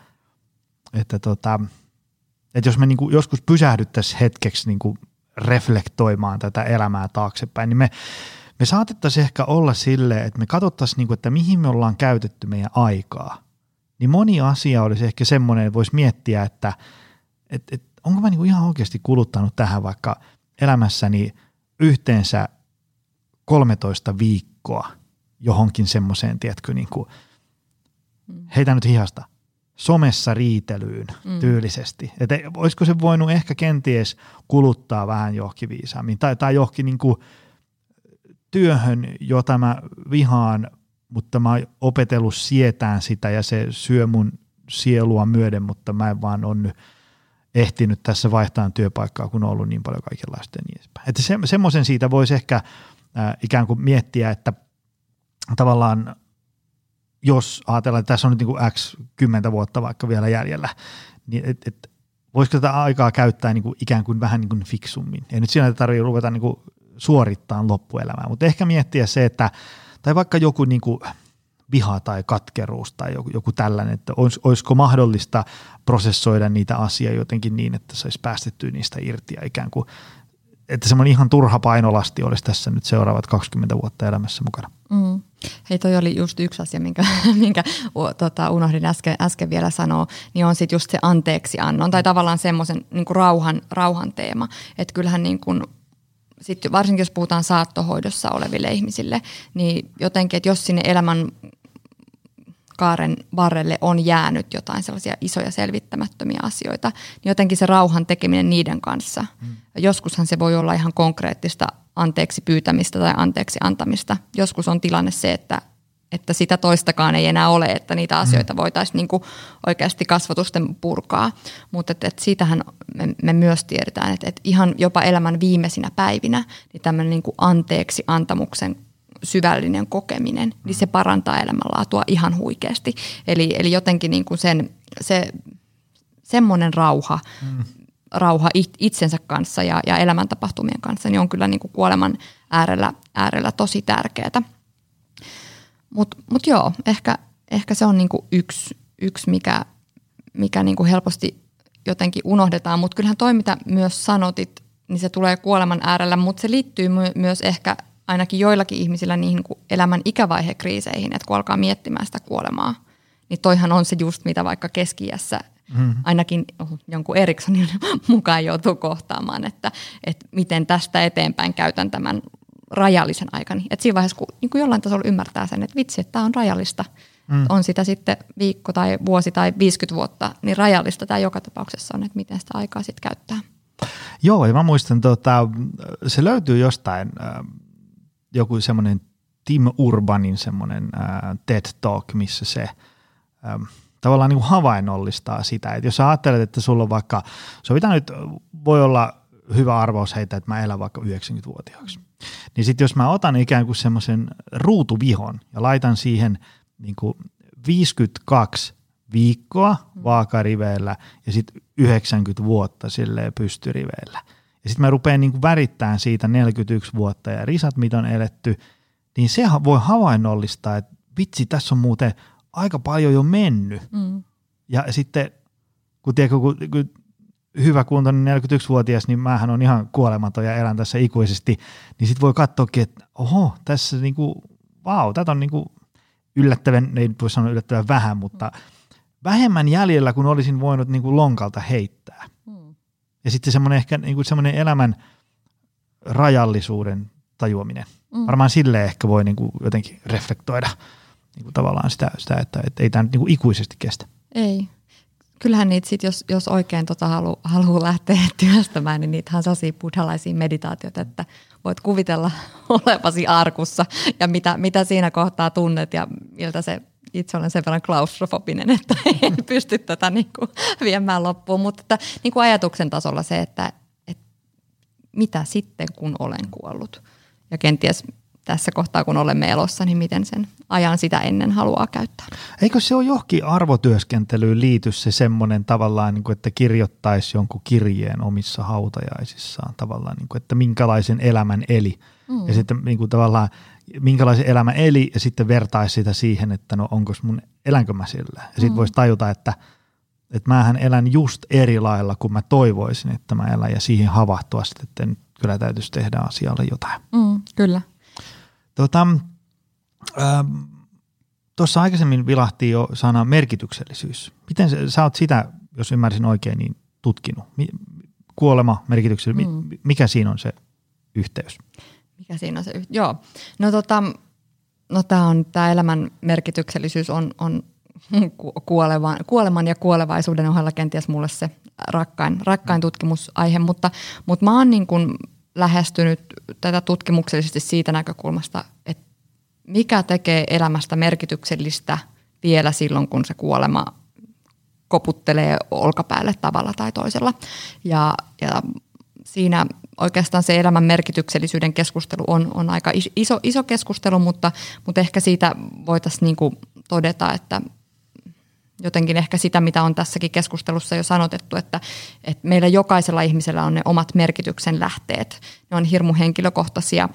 että, tota, että jos me niin kuin joskus pysähdyttäisiin hetkeksi niin kuin reflektoimaan tätä elämää taaksepäin, niin me, me saatettaisiin ehkä olla silleen, että me katsottaisiin, niin kuin, että mihin me ollaan käytetty meidän aikaa. Niin moni asia olisi ehkä semmoinen, että voisi miettiä, että et, et, onko mä niin kuin ihan oikeasti kuluttanut tähän vaikka elämässäni yhteensä 13 viikkoa johonkin semmoiseen, tiedätkö, niin kuin, heitä nyt hihasta, somessa riitelyyn mm. tyylisesti. Että olisiko se voinut ehkä kenties kuluttaa vähän johonkin viisaammin tai, tai johonkin niin kuin työhön, jota mä vihaan, mutta mä oon opetellut sietään sitä ja se syö mun sielua myöden, mutta mä en vaan on nyt ehtinyt tässä vaihtaa työpaikkaa, kun on ollut niin paljon kaikenlaista ja niin edespäin. Että se, semmoisen siitä voisi ehkä äh, ikään kuin miettiä, että tavallaan jos ajatellaan, että tässä on nyt niin kuin X 10 vuotta vaikka vielä jäljellä, niin et, et, voisiko tätä aikaa käyttää niin kuin ikään kuin vähän niin kuin fiksummin. Ei nyt siinä tarvitse ruveta niin kuin suorittaa loppuelämää, mutta ehkä miettiä se, että tai vaikka joku niin kuin viha tai katkeruus tai joku, joku tällainen, että olis, olisiko mahdollista prosessoida niitä asioita jotenkin niin, että saisi päästettyä niistä irti ja ikään kuin, että semmoinen ihan turha painolasti olisi tässä nyt seuraavat 20 vuotta elämässä mukana. Mm. Hei, toi oli just yksi asia, minkä, minkä tota, unohdin äsken, äsken vielä sanoa, niin on sitten just se anteeksi annon tai tavallaan semmoisen niin rauhan, rauhan teema. Että kyllähän niin kuin sit varsinkin jos puhutaan saattohoidossa oleville ihmisille, niin jotenkin, että jos sinne elämän kaaren varrelle on jäänyt jotain sellaisia isoja selvittämättömiä asioita, niin jotenkin se rauhan tekeminen niiden kanssa. Mm. Joskushan se voi olla ihan konkreettista anteeksi pyytämistä tai anteeksi antamista. Joskus on tilanne se, että, että sitä toistakaan ei enää ole, että niitä mm. asioita voitaisiin niin oikeasti kasvatusten purkaa. Mutta et, et siitähän me, me myös tiedetään, että et ihan jopa elämän viimeisinä päivinä niin tämmöinen niin anteeksi antamuksen syvällinen kokeminen, niin se parantaa elämänlaatua ihan huikeasti. Eli, eli jotenkin niin kuin sen, se, semmoinen rauha, mm. rauha itsensä kanssa ja, ja elämäntapahtumien kanssa, niin on kyllä niin kuin kuoleman äärellä, äärellä tosi tärkeää. Mutta mut joo, ehkä, ehkä se on niin kuin yksi, yksi, mikä, mikä niin kuin helposti jotenkin unohdetaan. Mutta kyllähän toi, mitä myös sanotit, niin se tulee kuoleman äärellä, mutta se liittyy my- myös ehkä ainakin joillakin ihmisillä niihin niin elämän ikävaihekriiseihin, että kun alkaa miettimään sitä kuolemaa, niin toihan on se just, mitä vaikka keski mm-hmm. ainakin jonkun Erikssonin mukaan joutuu kohtaamaan, että, että miten tästä eteenpäin käytän tämän rajallisen aikani. Että siinä vaiheessa, kun niin kuin jollain tasolla ymmärtää sen, että vitsi, että tämä on rajallista, mm. on sitä sitten viikko tai vuosi tai 50 vuotta, niin rajallista tämä joka tapauksessa on, että miten sitä aikaa sitten käyttää. Joo, ja mä muistan, tota, se löytyy jostain äh, joku semmoinen Tim Urbanin semmoinen äh, TED Talk, missä se ähm, tavallaan niin kuin havainnollistaa sitä, että jos sä ajattelet, että sulla on vaikka, sovitaan nyt, voi olla hyvä arvaus heitä, että mä elän vaikka 90-vuotiaaksi. Niin sitten jos mä otan ikään kuin semmoisen ruutuvihon ja laitan siihen niin kuin 52 viikkoa vaakariveillä ja sitten 90 vuotta silleen pystyriveillä – ja sitten mä rupean niin värittämään siitä 41 vuotta ja risat, mitä on eletty, niin se voi havainnollistaa, että vitsi, tässä on muuten aika paljon jo mennyt. Mm. Ja sitten, kun, tiedätkö, kun, kun hyvä kuntoinen 41-vuotias, niin mähän on ihan kuolematon ja elän tässä ikuisesti, niin sitten voi katsoakin, että oho, tässä niinku, vau, tätä on niinku yllättävän, ei voi sanoa yllättävän vähän, mutta vähemmän jäljellä kuin olisin voinut niinku lonkalta heittää. Ja sitten semmoinen ehkä niin kuin semmoinen elämän rajallisuuden tajuaminen. Mm. Varmaan sille ehkä voi niin kuin jotenkin reflektoida niin kuin tavallaan sitä, sitä että, että ei tämä nyt niin kuin ikuisesti kestä. Ei. Kyllähän niitä sit, jos, jos oikein tota halu, haluaa lähteä työstämään, niin niitä on sellaisia buddhalaisia meditaatioita, että voit kuvitella olevasi arkussa ja mitä, mitä siinä kohtaa tunnet ja miltä se itse olen sen verran klaustrofobinen, että en pysty tätä niin kuin viemään loppuun. Mutta että, niin kuin ajatuksen tasolla se, että, että mitä sitten kun olen kuollut. Ja kenties tässä kohtaa, kun olemme elossa, niin miten sen ajan sitä ennen haluaa käyttää. Eikö se ole johonkin arvotyöskentelyyn liity se semmoinen tavallaan, niin kuin, että kirjoittaisi jonkun kirjeen omissa hautajaisissaan tavallaan, niin kuin, että minkälaisen elämän eli. Mm. Ja sitten niin kuin, tavallaan minkälaisen elämä eli ja sitten vertaisi sitä siihen, että no onko mun, elänkö mä sillä. Ja sitten mm. voisi tajuta, että, että mähän elän just eri lailla kuin mä toivoisin, että mä elän ja siihen havahtua sitten, että nyt kyllä täytyisi tehdä asialle jotain. Mm, kyllä. Tota, ähm, Tuossa aikaisemmin vilahti jo sana merkityksellisyys. Miten sä, sä oot sitä, jos ymmärsin oikein, niin tutkinut? Kuolema, merkityksellisyys, mm. mikä siinä on se yhteys? Mikä siinä on se yhteys? Joo. No tota, no tää on, tää elämän merkityksellisyys on, on kuolevan, kuoleman ja kuolevaisuuden ohella kenties mulle se rakkain, rakkain tutkimusaihe, mutta, mutta mä oon niin kuin lähestynyt tätä tutkimuksellisesti siitä näkökulmasta, että mikä tekee elämästä merkityksellistä vielä silloin, kun se kuolema koputtelee olkapäälle tavalla tai toisella. Ja, ja siinä oikeastaan se elämän merkityksellisyyden keskustelu on, on aika iso, iso keskustelu, mutta, mutta ehkä siitä voitaisiin niin todeta, että jotenkin ehkä sitä, mitä on tässäkin keskustelussa jo sanotettu, että, että meillä jokaisella ihmisellä on ne omat merkityksen lähteet. Ne on hirmu henkilökohtaisia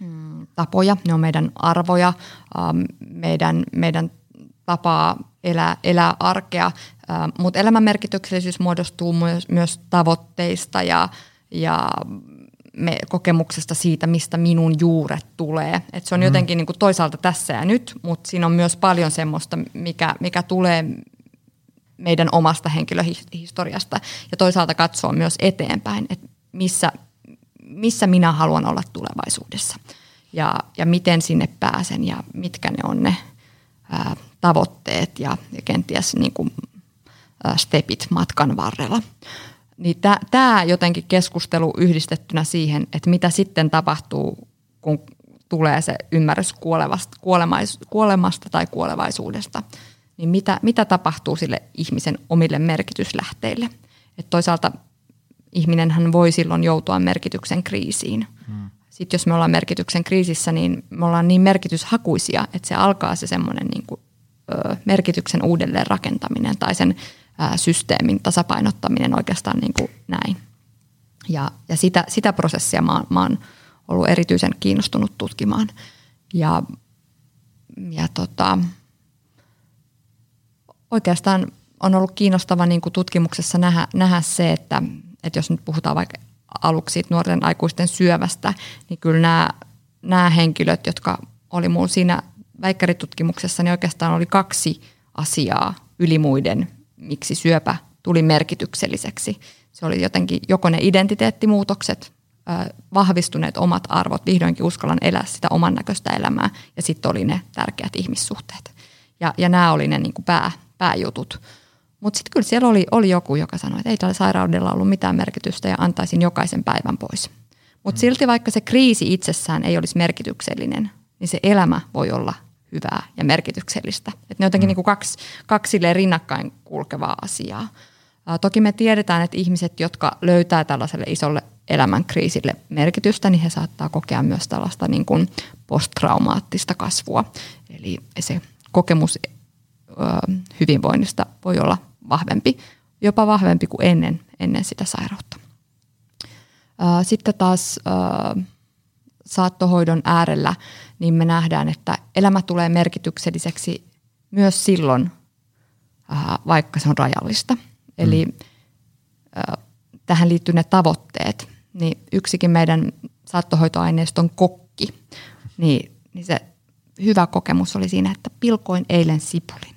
mm, tapoja, ne on meidän arvoja, ähm, meidän, meidän tapaa elää, elää arkea, ähm, mutta elämän merkityksellisyys muodostuu myös, myös tavoitteista ja, ja me, kokemuksesta siitä, mistä minun juuret tulee. Et se on mm. jotenkin niin kuin toisaalta tässä ja nyt, mutta siinä on myös paljon semmoista, mikä, mikä tulee meidän omasta henkilöhistoriasta ja toisaalta katsoa myös eteenpäin, että missä, missä minä haluan olla tulevaisuudessa ja, ja miten sinne pääsen ja mitkä ne on ne ää, tavoitteet ja, ja kenties niin kuin, ää, stepit matkan varrella. Niin tämä jotenkin keskustelu yhdistettynä siihen, että mitä sitten tapahtuu, kun tulee se ymmärrys kuolevasta, kuolemais, kuolemasta tai kuolevaisuudesta, niin mitä, mitä tapahtuu sille ihmisen omille merkityslähteille. Et toisaalta ihminenhän voi silloin joutua merkityksen kriisiin. Hmm. Sitten jos me ollaan merkityksen kriisissä, niin me ollaan niin merkityshakuisia, että se alkaa se semmoinen niin kuin, ö, merkityksen uudelleen rakentaminen tai sen systeemin tasapainottaminen oikeastaan niin kuin näin. Ja, ja sitä, sitä prosessia mä, mä oon ollut erityisen kiinnostunut tutkimaan. Ja, ja tota, oikeastaan on ollut kiinnostava niin kuin tutkimuksessa nähdä, nähdä se, että, että jos nyt puhutaan vaikka aluksi siitä nuorten aikuisten syövästä, niin kyllä nämä, nämä henkilöt, jotka oli mulla siinä väikkäritutkimuksessa, niin oikeastaan oli kaksi asiaa yli muiden miksi syöpä tuli merkitykselliseksi. Se oli jotenkin joko ne identiteettimuutokset, vahvistuneet omat arvot, vihdoinkin uskallan elää sitä oman näköistä elämää ja sitten oli ne tärkeät ihmissuhteet. Ja, ja nämä oli ne niin kuin pää, pääjutut. Mutta sitten kyllä siellä oli, oli joku, joka sanoi, että ei tällä sairaudella ollut mitään merkitystä ja antaisin jokaisen päivän pois. Mutta mm. silti vaikka se kriisi itsessään ei olisi merkityksellinen, niin se elämä voi olla hyvää ja merkityksellistä. Et ne on jotenkin mm. niin kaksi, kaksi rinnakkain kulkevaa asiaa. Ää, toki me tiedetään, että ihmiset, jotka löytää tällaiselle isolle elämänkriisille merkitystä, niin he saattaa kokea myös tällaista niin kuin posttraumaattista kasvua. Eli se kokemus hyvinvoinnista voi olla vahvempi, jopa vahvempi kuin ennen, ennen sitä sairautta. Sitten taas saattohoidon äärellä, niin me nähdään, että elämä tulee merkitykselliseksi myös silloin, äh, vaikka se on rajallista. Eli mm. Äh, tähän liittyy ne tavoitteet. Niin yksikin meidän saattohoitoaineiston kokki, niin, niin se hyvä kokemus oli siinä, että pilkoin eilen sipulin.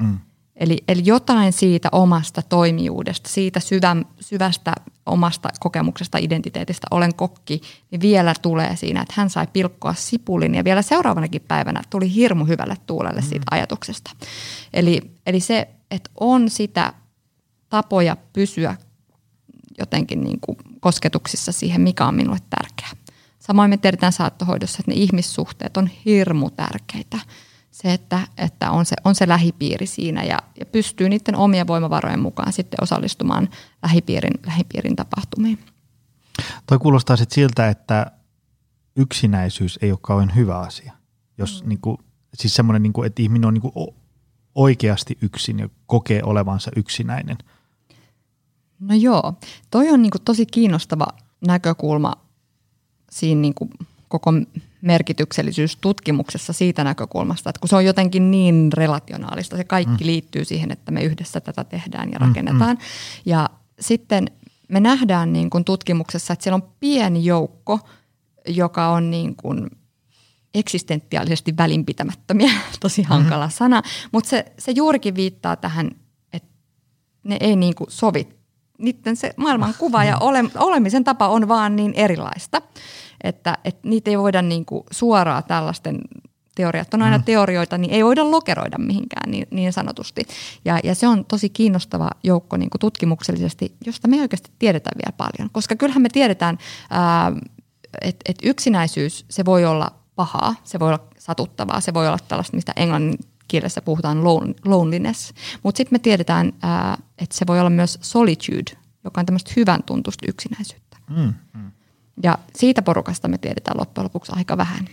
Mm. Eli, eli jotain siitä omasta toimijuudesta, siitä syvä, syvästä omasta kokemuksesta, identiteetistä, olen kokki, niin vielä tulee siinä, että hän sai pilkkoa sipulin ja vielä seuraavanakin päivänä tuli hirmu hyvälle tuulelle siitä mm. ajatuksesta. Eli, eli se, että on sitä tapoja pysyä jotenkin niin kuin kosketuksissa siihen, mikä on minulle tärkeää. Samoin me tiedetään saattohoidossa, että ne ihmissuhteet on hirmu tärkeitä – se, että, että on, se, on se lähipiiri siinä ja, ja pystyy niiden omien voimavarojen mukaan sitten osallistumaan lähipiirin, lähipiirin tapahtumiin. Toi kuulostaa sitten siltä, että yksinäisyys ei ole kauhean hyvä asia. Jos mm. niin kuin, siis semmoinen, niin kuin, että ihminen on niin kuin oikeasti yksin ja kokee olevansa yksinäinen. No joo, toi on niin kuin tosi kiinnostava näkökulma siinä niin kuin koko merkityksellisyys tutkimuksessa siitä näkökulmasta, että kun se on jotenkin niin relationaalista, se kaikki mm. liittyy siihen, että me yhdessä tätä tehdään ja mm, rakennetaan. Mm. Ja sitten me nähdään niin kuin tutkimuksessa, että siellä on pieni joukko, joka on niin kuin eksistentiaalisesti välinpitämättömiä, tosi hankala mm-hmm. sana, mutta se, se juurikin viittaa tähän, että ne ei niin kuin sovi. Niiden se maailmankuva ja ole, olemisen tapa on vaan niin erilaista, että, että niitä ei voida niin kuin suoraan tällaisten teoriat on aina mm. teorioita, niin ei voida lokeroida mihinkään niin, niin sanotusti. Ja, ja se on tosi kiinnostava joukko niin kuin tutkimuksellisesti, josta me ei oikeasti tiedetä vielä paljon. Koska kyllähän me tiedetään, että et yksinäisyys, se voi olla pahaa, se voi olla satuttavaa, se voi olla tällaista, mistä englannin kielessä puhutaan loneliness. Mutta sitten me tiedetään, että se voi olla myös solitude, joka on tämmöistä hyvän tuntusta yksinäisyyttä. Mm, mm. Ja siitä porukasta me tiedetään loppujen lopuksi aika vähän.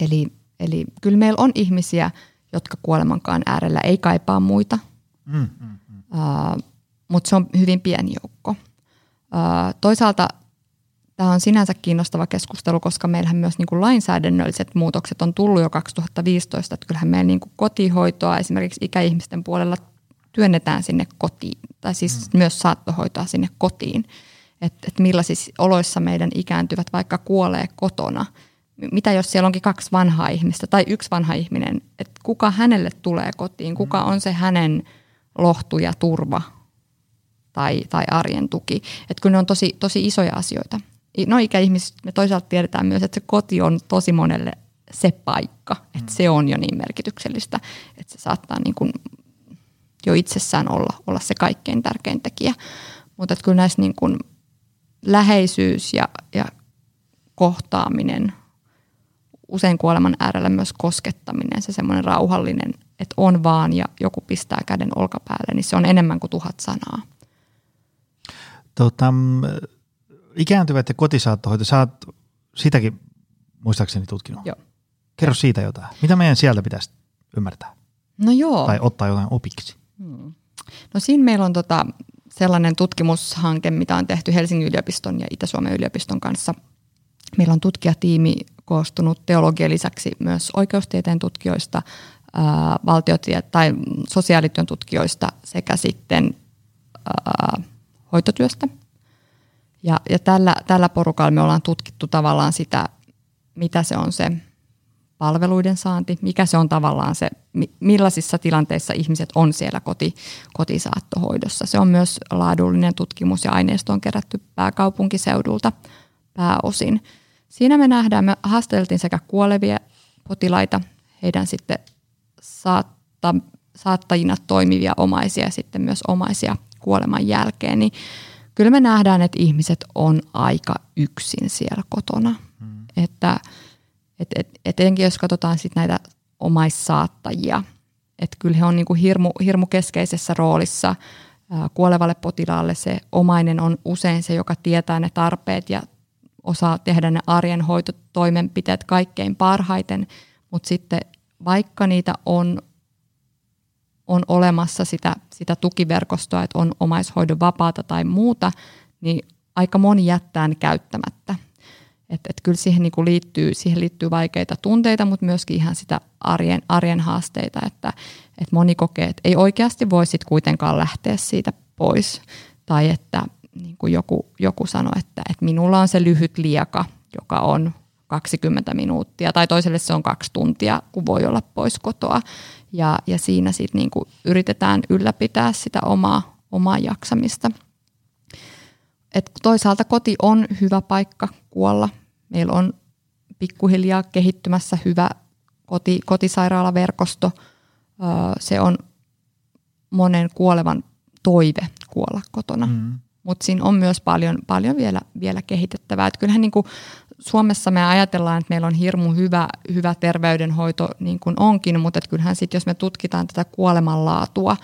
Eli Eli kyllä meillä on ihmisiä, jotka kuolemankaan äärellä ei kaipaa muita, mm, mm, mm. Uh, mutta se on hyvin pieni joukko. Uh, toisaalta tämä on sinänsä kiinnostava keskustelu, koska meillähän myös niin kuin lainsäädännölliset muutokset on tullut jo 2015. Että kyllähän meillä niin kuin kotihoitoa esimerkiksi ikäihmisten puolella työnnetään sinne kotiin, tai siis mm. myös saattohoitoa sinne kotiin. Että et millaisissa oloissa meidän ikääntyvät vaikka kuolee kotona – mitä jos siellä onkin kaksi vanhaa ihmistä tai yksi vanha ihminen, että kuka hänelle tulee kotiin, kuka on se hänen lohtu ja turva tai, tai arjen tuki. Että kyllä ne on tosi, tosi isoja asioita. No ikäihmiset, me toisaalta tiedetään myös, että se koti on tosi monelle se paikka, että se on jo niin merkityksellistä, että se saattaa niin kuin jo itsessään olla, olla se kaikkein tärkein tekijä. Mutta kyllä näissä niin kuin läheisyys ja, ja kohtaaminen usein kuoleman äärellä myös koskettaminen, se semmoinen rauhallinen, että on vaan ja joku pistää käden olkapäälle, niin se on enemmän kuin tuhat sanaa. Tota, ikääntyvät ja kotisaattohoito, sä oot sitäkin muistaakseni tutkinut. Joo. Kerro siitä jotain. Mitä meidän sieltä pitäisi ymmärtää? No joo. Tai ottaa jotain opiksi? Hmm. No siinä meillä on tota sellainen tutkimushanke, mitä on tehty Helsingin yliopiston ja Itä-Suomen yliopiston kanssa. Meillä on tutkijatiimi koostunut teologian lisäksi myös oikeustieteen tutkijoista, valtiotie- tai sosiaalityön tutkijoista sekä sitten ää, hoitotyöstä. Ja, ja tällä, tällä porukalla me ollaan tutkittu tavallaan sitä, mitä se on se palveluiden saanti, mikä se on tavallaan se, millaisissa tilanteissa ihmiset on siellä koti, kotisaattohoidossa. Se on myös laadullinen tutkimus ja aineisto on kerätty pääkaupunkiseudulta pääosin. Siinä me nähdään, me haasteltiin sekä kuolevia potilaita, heidän sitten saatta, saattajina toimivia omaisia ja sitten myös omaisia kuoleman jälkeen, niin kyllä me nähdään, että ihmiset on aika yksin siellä kotona. Mm. Että et, et, etenkin jos katsotaan sitten näitä omaissaattajia, että kyllä he on niinku hirmu, hirmu keskeisessä roolissa kuolevalle potilaalle. Se omainen on usein se, joka tietää ne tarpeet ja osaa tehdä ne arjen hoitotoimenpiteet kaikkein parhaiten, mutta sitten vaikka niitä on, on olemassa sitä, sitä tukiverkostoa, että on omaishoidon vapaata tai muuta, niin aika moni jättää ne käyttämättä. Et, et kyllä siihen, niin liittyy, siihen liittyy vaikeita tunteita, mutta myöskin ihan sitä arjen, arjen haasteita, että et moni kokee, että ei oikeasti voi sit kuitenkaan lähteä siitä pois. Tai että niin kuin joku, joku sanoi, että, että minulla on se lyhyt lieka, joka on 20 minuuttia, tai toiselle se on kaksi tuntia, kun voi olla pois kotoa. Ja, ja siinä sitten niin kuin yritetään ylläpitää sitä omaa, omaa jaksamista. Et toisaalta koti on hyvä paikka kuolla. Meillä on pikkuhiljaa kehittymässä hyvä koti, kotisairaalaverkosto. Se on monen kuolevan toive kuolla kotona. Mm. Mutta siinä on myös paljon, paljon vielä, vielä kehitettävää. Et kyllähän niin kuin Suomessa me ajatellaan, että meillä on hirmu hyvä, hyvä terveydenhoito niin kuin onkin, mutta kyllähän sitten jos me tutkitaan tätä kuolemanlaatua,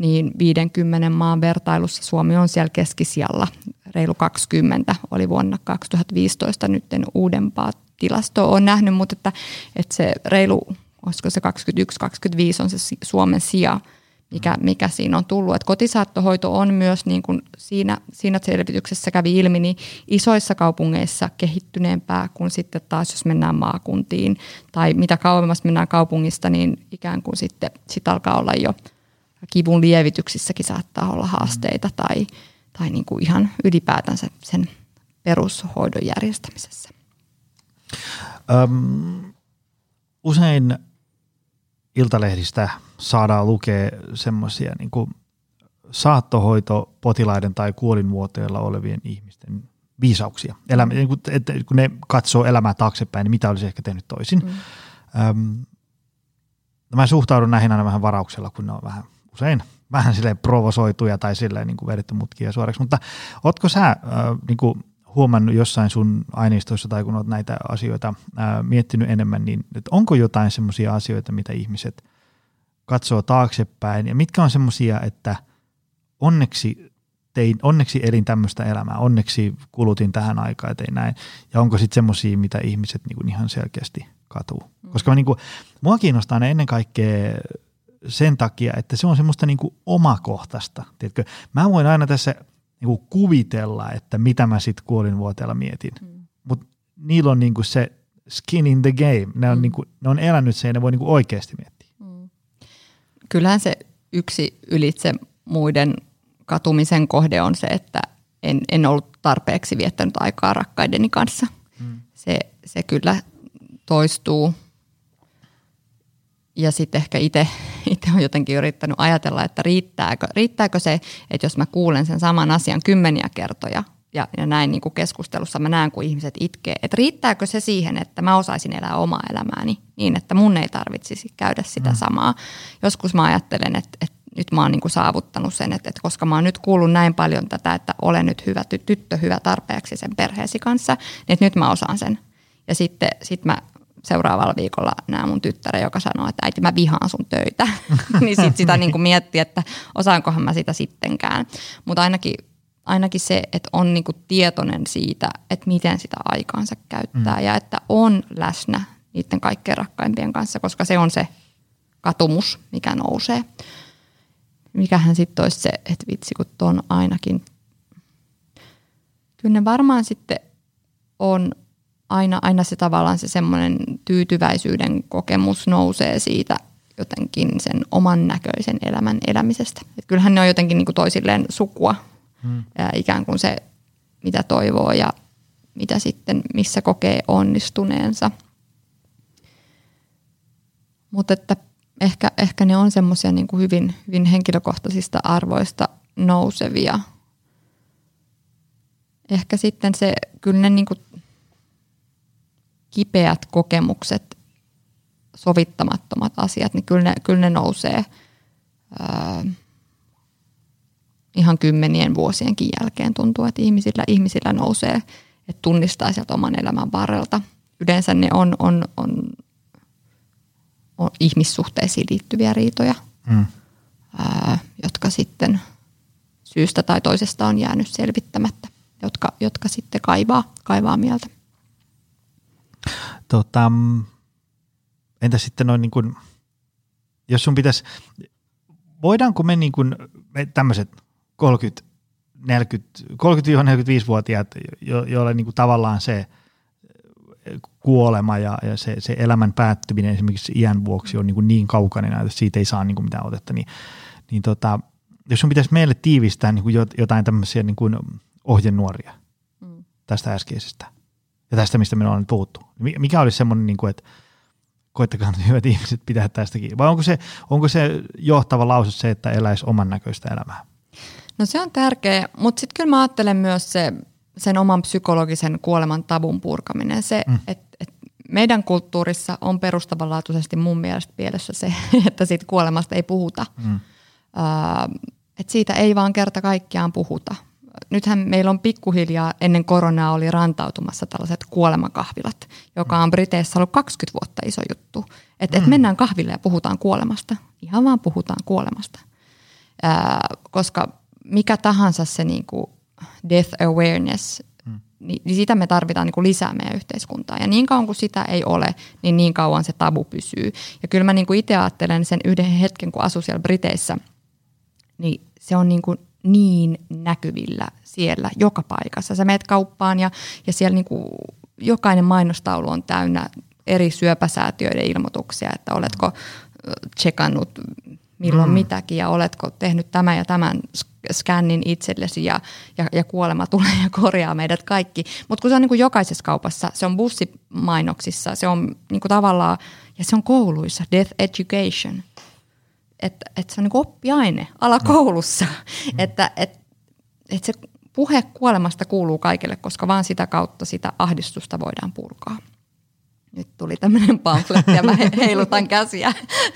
niin 50 maan vertailussa Suomi on siellä keskisijalla. Reilu 20 oli vuonna 2015 nyt uudempaa tilastoa on nähnyt, mutta että, että se reilu, olisiko se 21-25 on se Suomen sija – mikä, mikä siinä on tullut. Et kotisaattohoito on myös, niin kuin siinä, siinä selvityksessä kävi ilmi, niin isoissa kaupungeissa kehittyneempää kuin sitten taas, jos mennään maakuntiin. Tai mitä kauemmas mennään kaupungista, niin ikään kuin sitten sit alkaa olla jo kivun lievityksissäkin saattaa olla haasteita tai, tai niin kuin ihan ylipäätänsä sen perushoidon järjestämisessä. Öm, usein iltalehdistä saadaan lukea semmoisia niin saattohoitopotilaiden tai kuolinvuoteella olevien ihmisten viisauksia. Elämä, niin kun, että kun ne katsoo elämää taaksepäin, niin mitä olisi ehkä tehnyt toisin. Mm. Öm, mä suhtaudun näihin aina vähän varauksella, kun ne on vähän usein vähän silleen provosoituja tai silleen niin kuin vedetty mutkia suoraksi. Mutta ootko sä äh, niin kuin huomannut jossain sun aineistoissa tai kun olet näitä asioita ää, miettinyt enemmän, niin että onko jotain semmoisia asioita, mitä ihmiset katsoo taaksepäin ja mitkä on semmoisia, että onneksi tein, onneksi elin tämmöistä elämää, onneksi kulutin tähän aikaan tein näin. Ja onko sitten semmoisia, mitä ihmiset niin kuin ihan selkeästi katuu. Koska mä, niin kuin, mua kiinnostaa ne ennen kaikkea sen takia, että se on semmoista niin kuin omakohtaista. Tiedätkö? Mä voin aina tässä niin kuvitella, että mitä mä sitten kuolinvuoteella mietin. Mm. Mutta niillä on niin kuin se skin in the game. Ne on, mm. niin kuin, ne on elänyt sen ja ne voi niin kuin oikeasti miettiä. Mm. Kyllähän se yksi ylitse muiden katumisen kohde on se, että en, en ollut tarpeeksi viettänyt aikaa rakkaideni kanssa. Mm. Se, se kyllä toistuu. Ja sitten ehkä itse on jotenkin yrittänyt ajatella, että riittääkö, riittääkö se, että jos mä kuulen sen saman asian kymmeniä kertoja ja, ja näin niin kuin keskustelussa mä näen, kun ihmiset itkee, että riittääkö se siihen, että mä osaisin elää omaa elämääni niin, että mun ei tarvitsisi käydä sitä mm. samaa. Joskus mä ajattelen, että, että nyt mä oon niin kuin saavuttanut sen, että, että koska mä oon nyt kuullut näin paljon tätä, että olen nyt hyvä tyttö, hyvä tarpeeksi sen perheesi kanssa, niin että nyt mä osaan sen. Ja sitten sit mä seuraavalla viikolla nämä mun tyttäre, joka sanoo, että äiti mä vihaan sun töitä. niin sit sitä niin kuin miettii, että osaankohan mä sitä sittenkään. Mutta ainakin, ainakin se, että on niin kuin tietoinen siitä, että miten sitä aikaansa käyttää mm. ja että on läsnä niiden kaikkein rakkaimpien kanssa, koska se on se katumus, mikä nousee. Mikähän sitten olisi se, että vitsi kun tuon ainakin. Kyllä ne varmaan sitten on aina, aina se tavallaan se semmoinen tyytyväisyyden kokemus nousee siitä jotenkin sen oman näköisen elämän elämisestä. Et kyllähän ne on jotenkin niin kuin toisilleen sukua, hmm. ja ikään kuin se, mitä toivoo ja mitä sitten, missä kokee onnistuneensa. Mutta että ehkä, ehkä ne on semmoisia niin hyvin, hyvin henkilökohtaisista arvoista nousevia. Ehkä sitten se, kyllä ne niin kuin kipeät kokemukset, sovittamattomat asiat, niin kyllä ne, kyllä ne nousee ää, ihan kymmenien vuosienkin jälkeen. Tuntuu, että ihmisillä, ihmisillä nousee, että tunnistaa sieltä oman elämän varrelta. Yleensä ne on, on, on, on ihmissuhteisiin liittyviä riitoja, mm. ää, jotka sitten syystä tai toisesta on jäänyt selvittämättä, jotka, jotka sitten kaivaa, kaivaa mieltä. Tota, entä sitten noin niin kuin, jos sun pitäisi, voidaanko me, niin kuin, me tämmöiset 30 30-45-vuotiaat, jo, joille niin kuin tavallaan se kuolema ja, ja se, se elämän päättyminen esimerkiksi iän vuoksi on niin, kuin niin kaukainen, että siitä ei saa niin kuin mitään otetta, niin, niin tota, jos sun pitäisi meille tiivistää niin kuin jotain tämmöisiä niin kuin ohjenuoria mm. tästä äskeisestä – ja tästä, mistä me ollaan nyt puhuttu. Mikä olisi semmoinen, niin kuin, että koittakaa hyvät ihmiset pitää tästäkin. Vai onko se, onko se johtava lause se, että eläisi oman näköistä elämää? No se on tärkeä, mutta sitten kyllä mä ajattelen myös se, sen oman psykologisen kuoleman tabun purkaminen. Se, mm. että et meidän kulttuurissa on perustavanlaatuisesti mun mielestä pielessä se, että siitä kuolemasta ei puhuta. Mm. Uh, että siitä ei vaan kerta kaikkiaan puhuta nythän meillä on pikkuhiljaa ennen koronaa oli rantautumassa tällaiset kuolemakahvilat, joka on Briteissä ollut 20 vuotta iso juttu. Että mm. et mennään kahville ja puhutaan kuolemasta. Ihan vaan puhutaan kuolemasta. Ää, koska mikä tahansa se niinku death awareness, mm. niin, niin sitä me tarvitaan niinku lisää meidän yhteiskuntaan. Ja niin kauan kuin sitä ei ole, niin niin kauan se tabu pysyy. Ja kyllä mä niinku itse ajattelen sen yhden hetken, kun asun siellä Briteissä, niin se on niinku niin näkyvillä siellä joka paikassa. Sä meet kauppaan ja, ja siellä niin kuin jokainen mainostaulu on täynnä eri syöpäsäätiöiden ilmoituksia, että oletko tsekannut milloin mm. mitäkin ja oletko tehnyt tämän ja tämän skännin itsellesi ja, ja, ja kuolema tulee ja korjaa meidät kaikki. Mutta kun se on niin kuin jokaisessa kaupassa, se on bussimainoksissa, se on niin kuin tavallaan, ja se on kouluissa, death education. Että et se on niin oppiaine alakoulussa, mm. että et, et se puhe kuolemasta kuuluu kaikille, koska vaan sitä kautta sitä ahdistusta voidaan purkaa nyt tuli tämmöinen pamfletti ja mä heilutan käsiä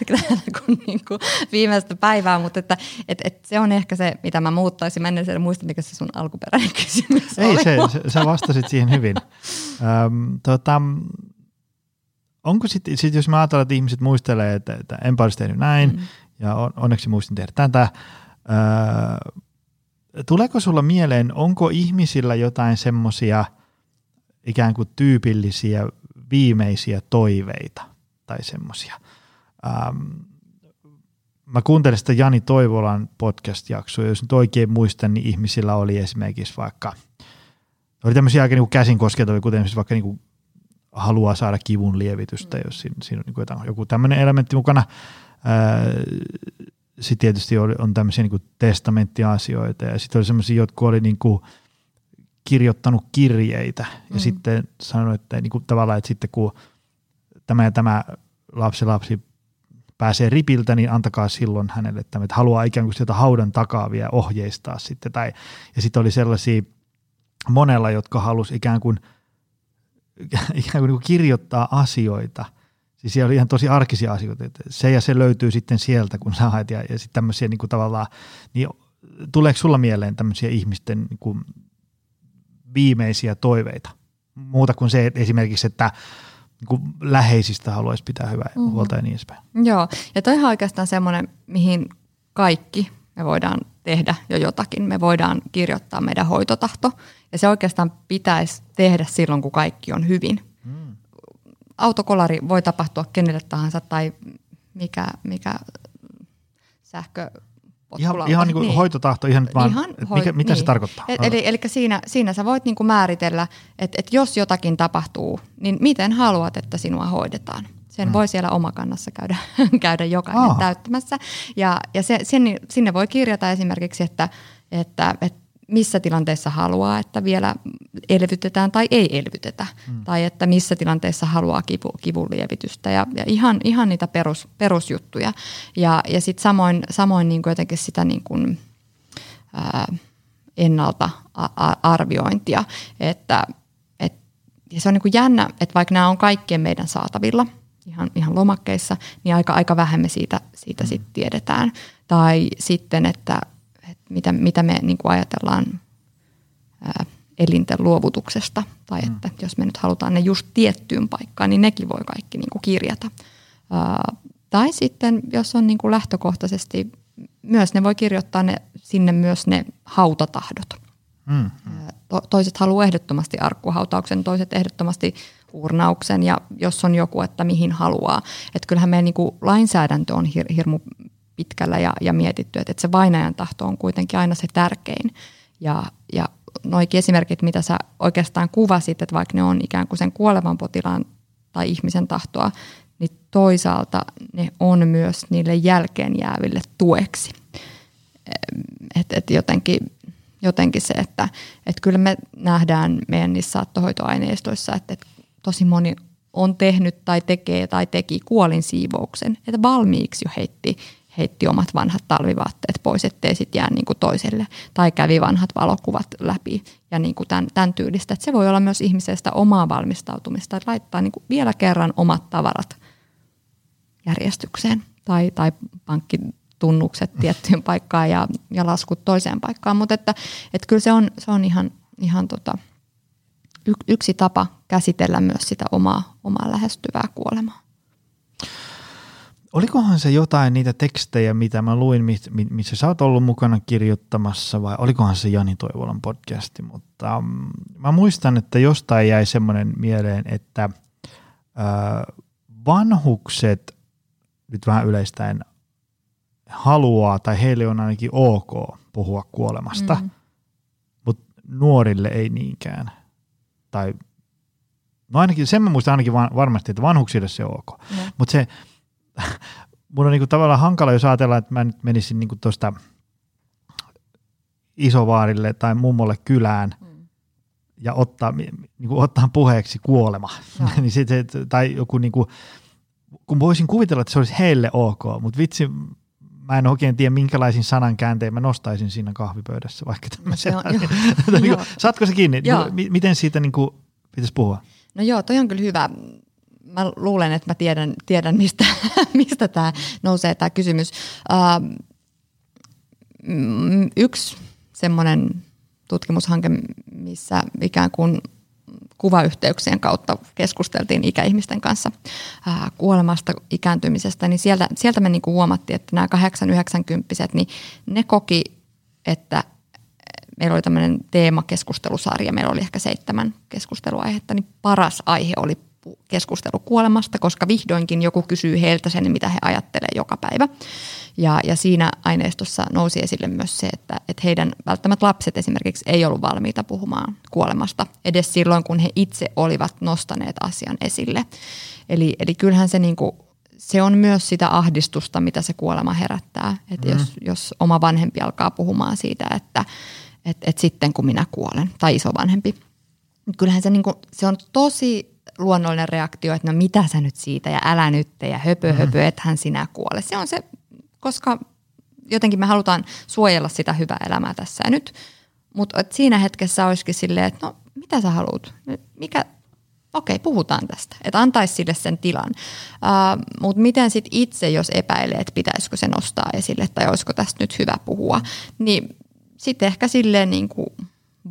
kun niin kuin viimeistä päivää, mutta että, et, et se on ehkä se, mitä mä muuttaisin. Mä en muista, mikä se sun alkuperäinen kysymys Ei, oli. se, se, sä vastasit siihen hyvin. Öm, tota, onko sitten, sit jos mä ajattelen, että ihmiset muistelee, että, että olisi tehnyt näin, mm. ja on, onneksi muistin tehdä tätä, öö, tuleeko sulla mieleen, onko ihmisillä jotain semmoisia ikään kuin tyypillisiä viimeisiä toiveita tai semmoisia. Ähm, mä kuuntelin sitä Jani Toivolan podcast-jaksoa, jos nyt oikein muistan, niin ihmisillä oli esimerkiksi vaikka, oli tämmöisiä aika niin käsin koskettavia, kuten esimerkiksi vaikka niin haluaa saada kivun lievitystä, jos siinä, siinä on niin kuin joku tämmöinen elementti mukana. Sitten tietysti oli, on tämmöisiä niin kuin testamenttiasioita ja sitten oli semmoisia, jotka oli niin kuin – kirjoittanut kirjeitä ja mm. sitten sanonut, että niin kuin tavallaan, että sitten kun tämä ja tämä lapsi lapsi pääsee ripiltä, niin antakaa silloin hänelle tämä, että haluaa ikään kuin sieltä haudan takaa vielä ohjeistaa sitten. Tai, ja sitten oli sellaisia monella, jotka halusi ikään kuin, ikään kuin, niin kuin kirjoittaa asioita. Siis siellä oli ihan tosi arkisia asioita, että se ja se löytyy sitten sieltä, kun sä haet, ja, ja sitten tämmöisiä niin kuin tavallaan, niin tuleeko sulla mieleen tämmöisiä ihmisten niin kuin viimeisiä toiveita. Muuta kuin se että esimerkiksi, että niin läheisistä haluaisi pitää hyvää mm. huolta ja niin edespäin. Joo, ja toi on oikeastaan semmoinen, mihin kaikki me voidaan tehdä jo jotakin. Me voidaan kirjoittaa meidän hoitotahto, ja se oikeastaan pitäisi tehdä silloin, kun kaikki on hyvin. Mm. Autokolari voi tapahtua kenelle tahansa, tai mikä, mikä sähkö Ihan, ihan niin kuin niin. hoitotahto, ihan, vaan, ihan hoi, mikä, mitä niin. se tarkoittaa? E- eli, eli siinä, siinä sä voit niin kuin määritellä, että, että jos jotakin tapahtuu, niin miten haluat, että sinua hoidetaan. Sen hmm. voi siellä omakannassa käydä, käydä jokainen Aa. täyttämässä. Ja, ja se, sen, sinne voi kirjata esimerkiksi, että, että, että missä tilanteessa haluaa, että vielä elvytetään tai ei elvytetä. Hmm. Tai että missä tilanteessa haluaa kivu, kivun lievitystä ja, ja ihan, ihan niitä perus, perusjuttuja. Ja, ja sitten samoin, samoin niin kuin jotenkin sitä niin kuin, ää, ennalta arviointia. Että, et, ja se on niin kuin jännä, että vaikka nämä on kaikkien meidän saatavilla ihan, ihan lomakkeissa, niin aika, aika vähän me siitä, siitä sit tiedetään. Tai sitten, että mitä, mitä me niin kuin ajatellaan ää, elinten luovutuksesta, tai mm. että jos me nyt halutaan ne just tiettyyn paikkaan, niin nekin voi kaikki niin kuin kirjata. Ää, tai sitten, jos on niin kuin lähtökohtaisesti, myös ne voi kirjoittaa ne, sinne myös ne hautatahdot. Mm. To, toiset haluaa ehdottomasti arkkuhautauksen, toiset ehdottomasti urnauksen ja jos on joku, että mihin haluaa. Että kyllähän meidän niin kuin lainsäädäntö on hir, hirmu pitkällä ja, ja mietitty, että, että se vainajan tahto on kuitenkin aina se tärkein. Ja, ja noikin esimerkit, mitä sä oikeastaan kuvasit, että vaikka ne on ikään kuin sen kuolevan potilaan tai ihmisen tahtoa, niin toisaalta ne on myös niille jälkeen jääville tueksi. Että et jotenkin, jotenkin se, että et kyllä me nähdään meidän niissä saattohoitoaineistoissa, että et tosi moni on tehnyt tai tekee tai teki kuolin siivouksen, että valmiiksi jo heitti heitti omat vanhat talvivaatteet pois, ettei sitten jää niin kuin toiselle. Tai kävi vanhat valokuvat läpi ja niin kuin tämän, tämän tyylistä. Että se voi olla myös ihmisestä omaa valmistautumista, että laittaa niin kuin vielä kerran omat tavarat järjestykseen tai, tai pankkitunnukset tiettyyn paikkaan ja, ja laskut toiseen paikkaan. Mutta että, että kyllä se on, se on ihan, ihan tota, yksi tapa käsitellä myös sitä omaa, omaa lähestyvää kuolemaa. Olikohan se jotain niitä tekstejä, mitä mä luin, missä sä oot ollut mukana kirjoittamassa, vai olikohan se Jani Toivolan podcasti, mutta um, mä muistan, että jostain jäi semmoinen mieleen, että uh, vanhukset, nyt vähän yleistäen, haluaa, tai heille on ainakin ok puhua kuolemasta, mm. mutta nuorille ei niinkään. Tai no ainakin, sen mä muistan ainakin varmasti, että vanhuksille se on ok. Mm. Mutta se, mun on niinku tavallaan hankala, jos ajatellaan, että mä nyt menisin niinku tuosta isovaarille tai mummolle kylään mm. ja ottaa, niin kuin ottaa puheeksi kuolema. No. niin sit, tai joku niin kuin, kun voisin kuvitella, että se olisi heille ok, mutta vitsi, mä en oikein tiedä minkälaisiin sanankääntein mä nostaisin siinä kahvipöydässä vaikka tämmöisen. Niin saatko se kiinni? Joo. Miten siitä niin kuin, pitäisi puhua? No joo, toi on kyllä hyvä. Mä luulen, että mä tiedän, tiedän mistä, mistä tämä nousee tämä kysymys. Uh, yksi semmoinen tutkimushanke, missä ikään kuin kuvayhteyksien kautta keskusteltiin ikäihmisten kanssa ää, kuolemasta, ikääntymisestä, niin sieltä, sieltä me niinku huomattiin, että nämä 8-90, niin ne koki, että meillä oli tämmöinen teemakeskustelusarja, meillä oli ehkä seitsemän keskusteluaihetta, niin paras aihe oli keskustelu kuolemasta, koska vihdoinkin joku kysyy heiltä sen, mitä he ajattelee joka päivä. Ja, ja siinä aineistossa nousi esille myös se, että, että heidän välttämättä lapset esimerkiksi ei ollut valmiita puhumaan kuolemasta edes silloin, kun he itse olivat nostaneet asian esille. Eli, eli kyllähän se, niin kuin, se on myös sitä ahdistusta, mitä se kuolema herättää. Että mm. jos, jos oma vanhempi alkaa puhumaan siitä, että, että, että sitten kun minä kuolen, tai isovanhempi, kyllähän se, niin kuin, se on tosi luonnollinen reaktio, että no mitä sä nyt siitä ja älä nyt ja höpö mm. höpö, ethän sinä kuole. Se on se koska jotenkin me halutaan suojella sitä hyvää elämää tässä ja nyt. Mutta siinä hetkessä olisikin silleen, että no mitä sä haluat? Mikä, okei, puhutaan tästä. Että antaisi sille sen tilan. Uh, Mutta miten sitten itse, jos epäilee, että pitäisikö se nostaa esille tai olisiko tästä nyt hyvä puhua, niin sitten ehkä silleen niin kuin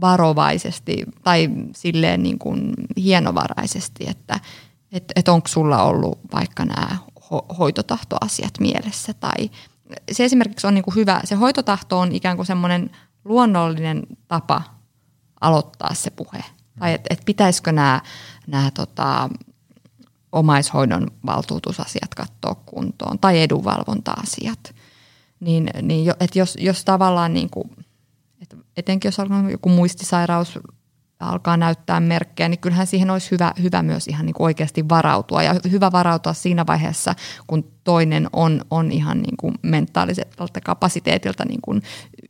varovaisesti tai silleen niin kuin hienovaraisesti, että et, et onko sulla ollut vaikka nämä ho- hoitotahtoasiat mielessä. Tai se esimerkiksi on niin kuin hyvä, se hoitotahto on ikään kuin semmoinen luonnollinen tapa aloittaa se puhe. Tai että et pitäisikö nämä, nämä tota, omaishoidon valtuutusasiat katsoa kuntoon tai edunvalvonta-asiat. Niin, niin että jos, jos tavallaan niin kuin, että etenkin jos on joku muistisairaus alkaa näyttää merkkejä, niin kyllähän siihen olisi hyvä, hyvä myös ihan niin kuin oikeasti varautua. Ja hyvä varautua siinä vaiheessa, kun toinen on, on ihan niin kuin mentaaliselta kapasiteetilta niin kuin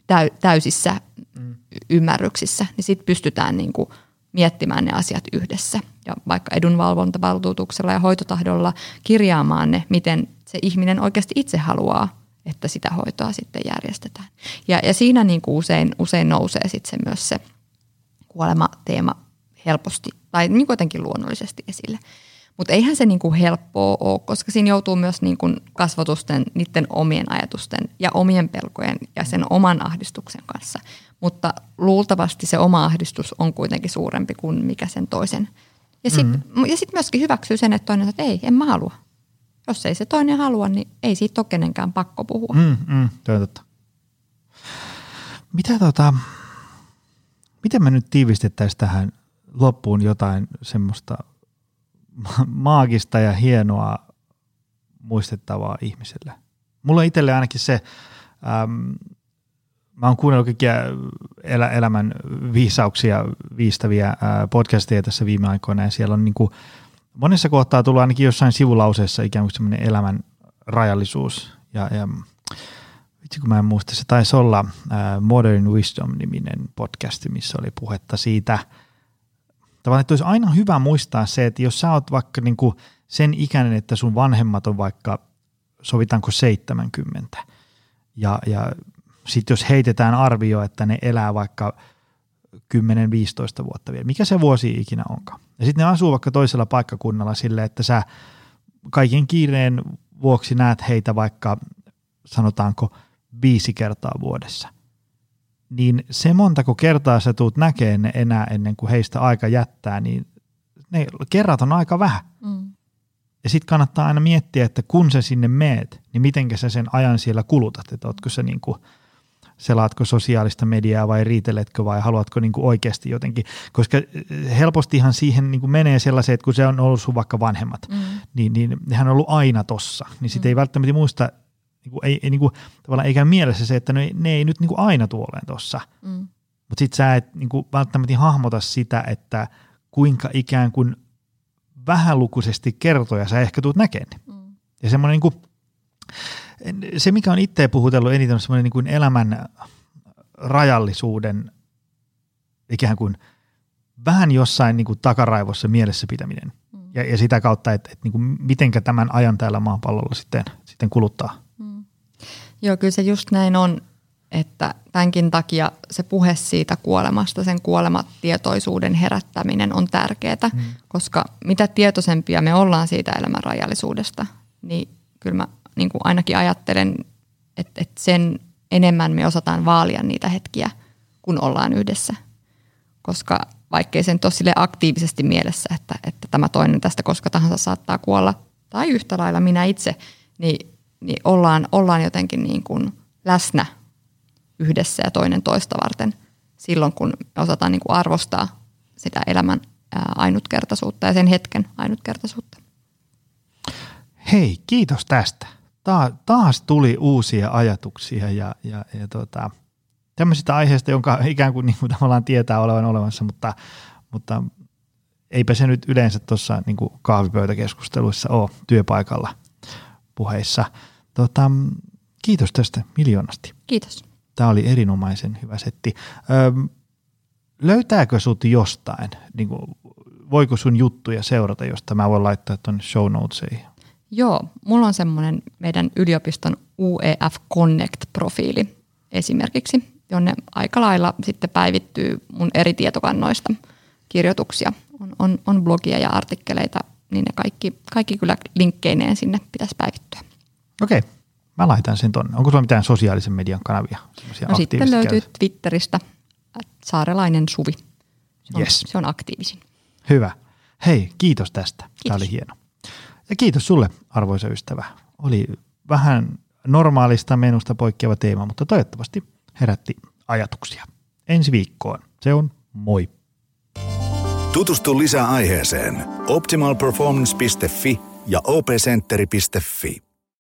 täy, täysissä mm. ymmärryksissä, niin sitten pystytään niin kuin miettimään ne asiat yhdessä. Ja vaikka edunvalvontavaltuutuksella ja hoitotahdolla kirjaamaan ne, miten se ihminen oikeasti itse haluaa, että sitä hoitoa sitten järjestetään. Ja, ja siinä niin kuin usein, usein nousee sitten se myös se – kuolema-teema helposti tai niin jotenkin luonnollisesti esille. Mutta eihän se niinku helppoa ole, koska siinä joutuu myös niinku kasvatusten, niiden omien ajatusten ja omien pelkojen ja sen oman ahdistuksen kanssa. Mutta luultavasti se oma ahdistus on kuitenkin suurempi kuin mikä sen toisen. Ja sitten mm-hmm. ja sit myöskin hyväksyy sen, että toinen että ei, en mä halua. Jos ei se toinen halua, niin ei siitä ole kenenkään pakko puhua. Mm, mm, totta. Mitä tota, Miten me nyt tiivistettäisiin tähän loppuun jotain semmoista maagista ja hienoa muistettavaa ihmiselle? Mulla itselle ainakin se, ähm, mä oon kuunnellut kaikkia elä, elämän viisauksia viistäviä äh, podcasteja tässä viime aikoina ja siellä on niin kuin, monessa kohtaa tullut ainakin jossain sivulauseessa ikään kuin semmoinen elämän rajallisuus ja, ja vitsi kun mä en muista, se taisi olla Modern Wisdom-niminen podcast, missä oli puhetta siitä, tavallaan, että olisi aina hyvä muistaa se, että jos sä oot vaikka niin kuin sen ikäinen, että sun vanhemmat on vaikka, sovitaanko 70, ja, ja sitten jos heitetään arvio, että ne elää vaikka 10-15 vuotta vielä, mikä se vuosi ikinä onkaan. Ja sitten ne asuu vaikka toisella paikkakunnalla sille, että sä kaiken kiireen vuoksi näet heitä vaikka sanotaanko viisi kertaa vuodessa, niin se montako kertaa sä tuut näkemään ne enää ennen kuin heistä aika jättää, niin ne kerrat on aika vähän. Mm. Ja sitten kannattaa aina miettiä, että kun sä sinne meet, niin miten sä sen ajan siellä kulutat, että ootko sä niin kuin, selaatko sosiaalista mediaa vai riiteletkö vai haluatko niin kuin oikeasti jotenkin, koska helpostihan siihen niin kuin menee sellaiset, että kun se on ollut sun vaikka vanhemmat, mm. niin, niin nehän on ollut aina tossa, niin sitten mm. ei välttämättä muista niin kuin, ei, ei niin kuin, tavallaan eikä mielessä se, että ne, ne ei nyt niin kuin aina tuoleen tuossa. Mm. Mutta sitten sä et niin kuin, välttämättä hahmota sitä, että kuinka ikään kuin vähälukuisesti kertoja sä ehkä tuut näkemään. Mm. Ja semmoinen niin kuin, se, mikä on itse puhutellut eniten, on semmoinen niin kuin elämän rajallisuuden ikään kuin vähän jossain niin kuin takaraivossa mielessä pitäminen mm. ja, ja sitä kautta, että, että niin kuin mitenkä tämän ajan täällä maapallolla sitten, sitten kuluttaa. Mm. Joo, kyllä se just näin on, että tämänkin takia se puhe siitä kuolemasta, sen kuolematietoisuuden herättäminen on tärkeää, mm. koska mitä tietoisempia me ollaan siitä elämän rajallisuudesta, niin kyllä mä niin kuin ainakin ajattelen, että, että sen enemmän me osataan vaalia niitä hetkiä, kun ollaan yhdessä. Koska vaikkei sen ole aktiivisesti mielessä, että, että tämä toinen tästä koska tahansa saattaa kuolla, tai yhtä lailla minä itse, niin, niin ollaan, ollaan jotenkin niin kuin läsnä yhdessä ja toinen toista varten silloin, kun me osataan niin kuin arvostaa sitä elämän ainutkertaisuutta ja sen hetken ainutkertaisuutta. Hei, kiitos tästä. Taas tuli uusia ajatuksia ja, ja, ja tota, tämmöisistä aiheista, jonka ikään kuin, niin kuin tavallaan tietää olevan olemassa, mutta, mutta eipä se nyt yleensä tuossa niin kahvipöytäkeskusteluissa ole työpaikalla puheissa. Tota, kiitos tästä miljoonasti. Kiitos. Tämä oli erinomaisen hyvä setti. Öö, löytääkö sut jostain? Niin kuin, voiko sun juttuja seurata, josta mä voin laittaa tuonne show notesiin? Joo, mulla on semmoinen meidän yliopiston UEF Connect-profiili esimerkiksi, jonne aika lailla sitten päivittyy mun eri tietokannoista kirjoituksia. On, on, on blogia ja artikkeleita, niin ne kaikki, kaikki kyllä linkkeineen sinne pitäisi päivittyä. Okei, okay. mä laitan sen tonne. Onko sulla mitään sosiaalisen median kanavia? No sitten löytyy käytä? Twitteristä saarelainen Suvi. Se on, yes. se on aktiivisin. Hyvä. Hei, kiitos tästä. Kiitos. Tämä oli hieno. Ja kiitos sulle, arvoisa ystävä. Oli vähän normaalista menusta poikkeava teema, mutta toivottavasti herätti ajatuksia. Ensi viikkoon. Se on moi. Tutustu lisää aiheeseen optimalperformance.fi ja opcenteri.fi.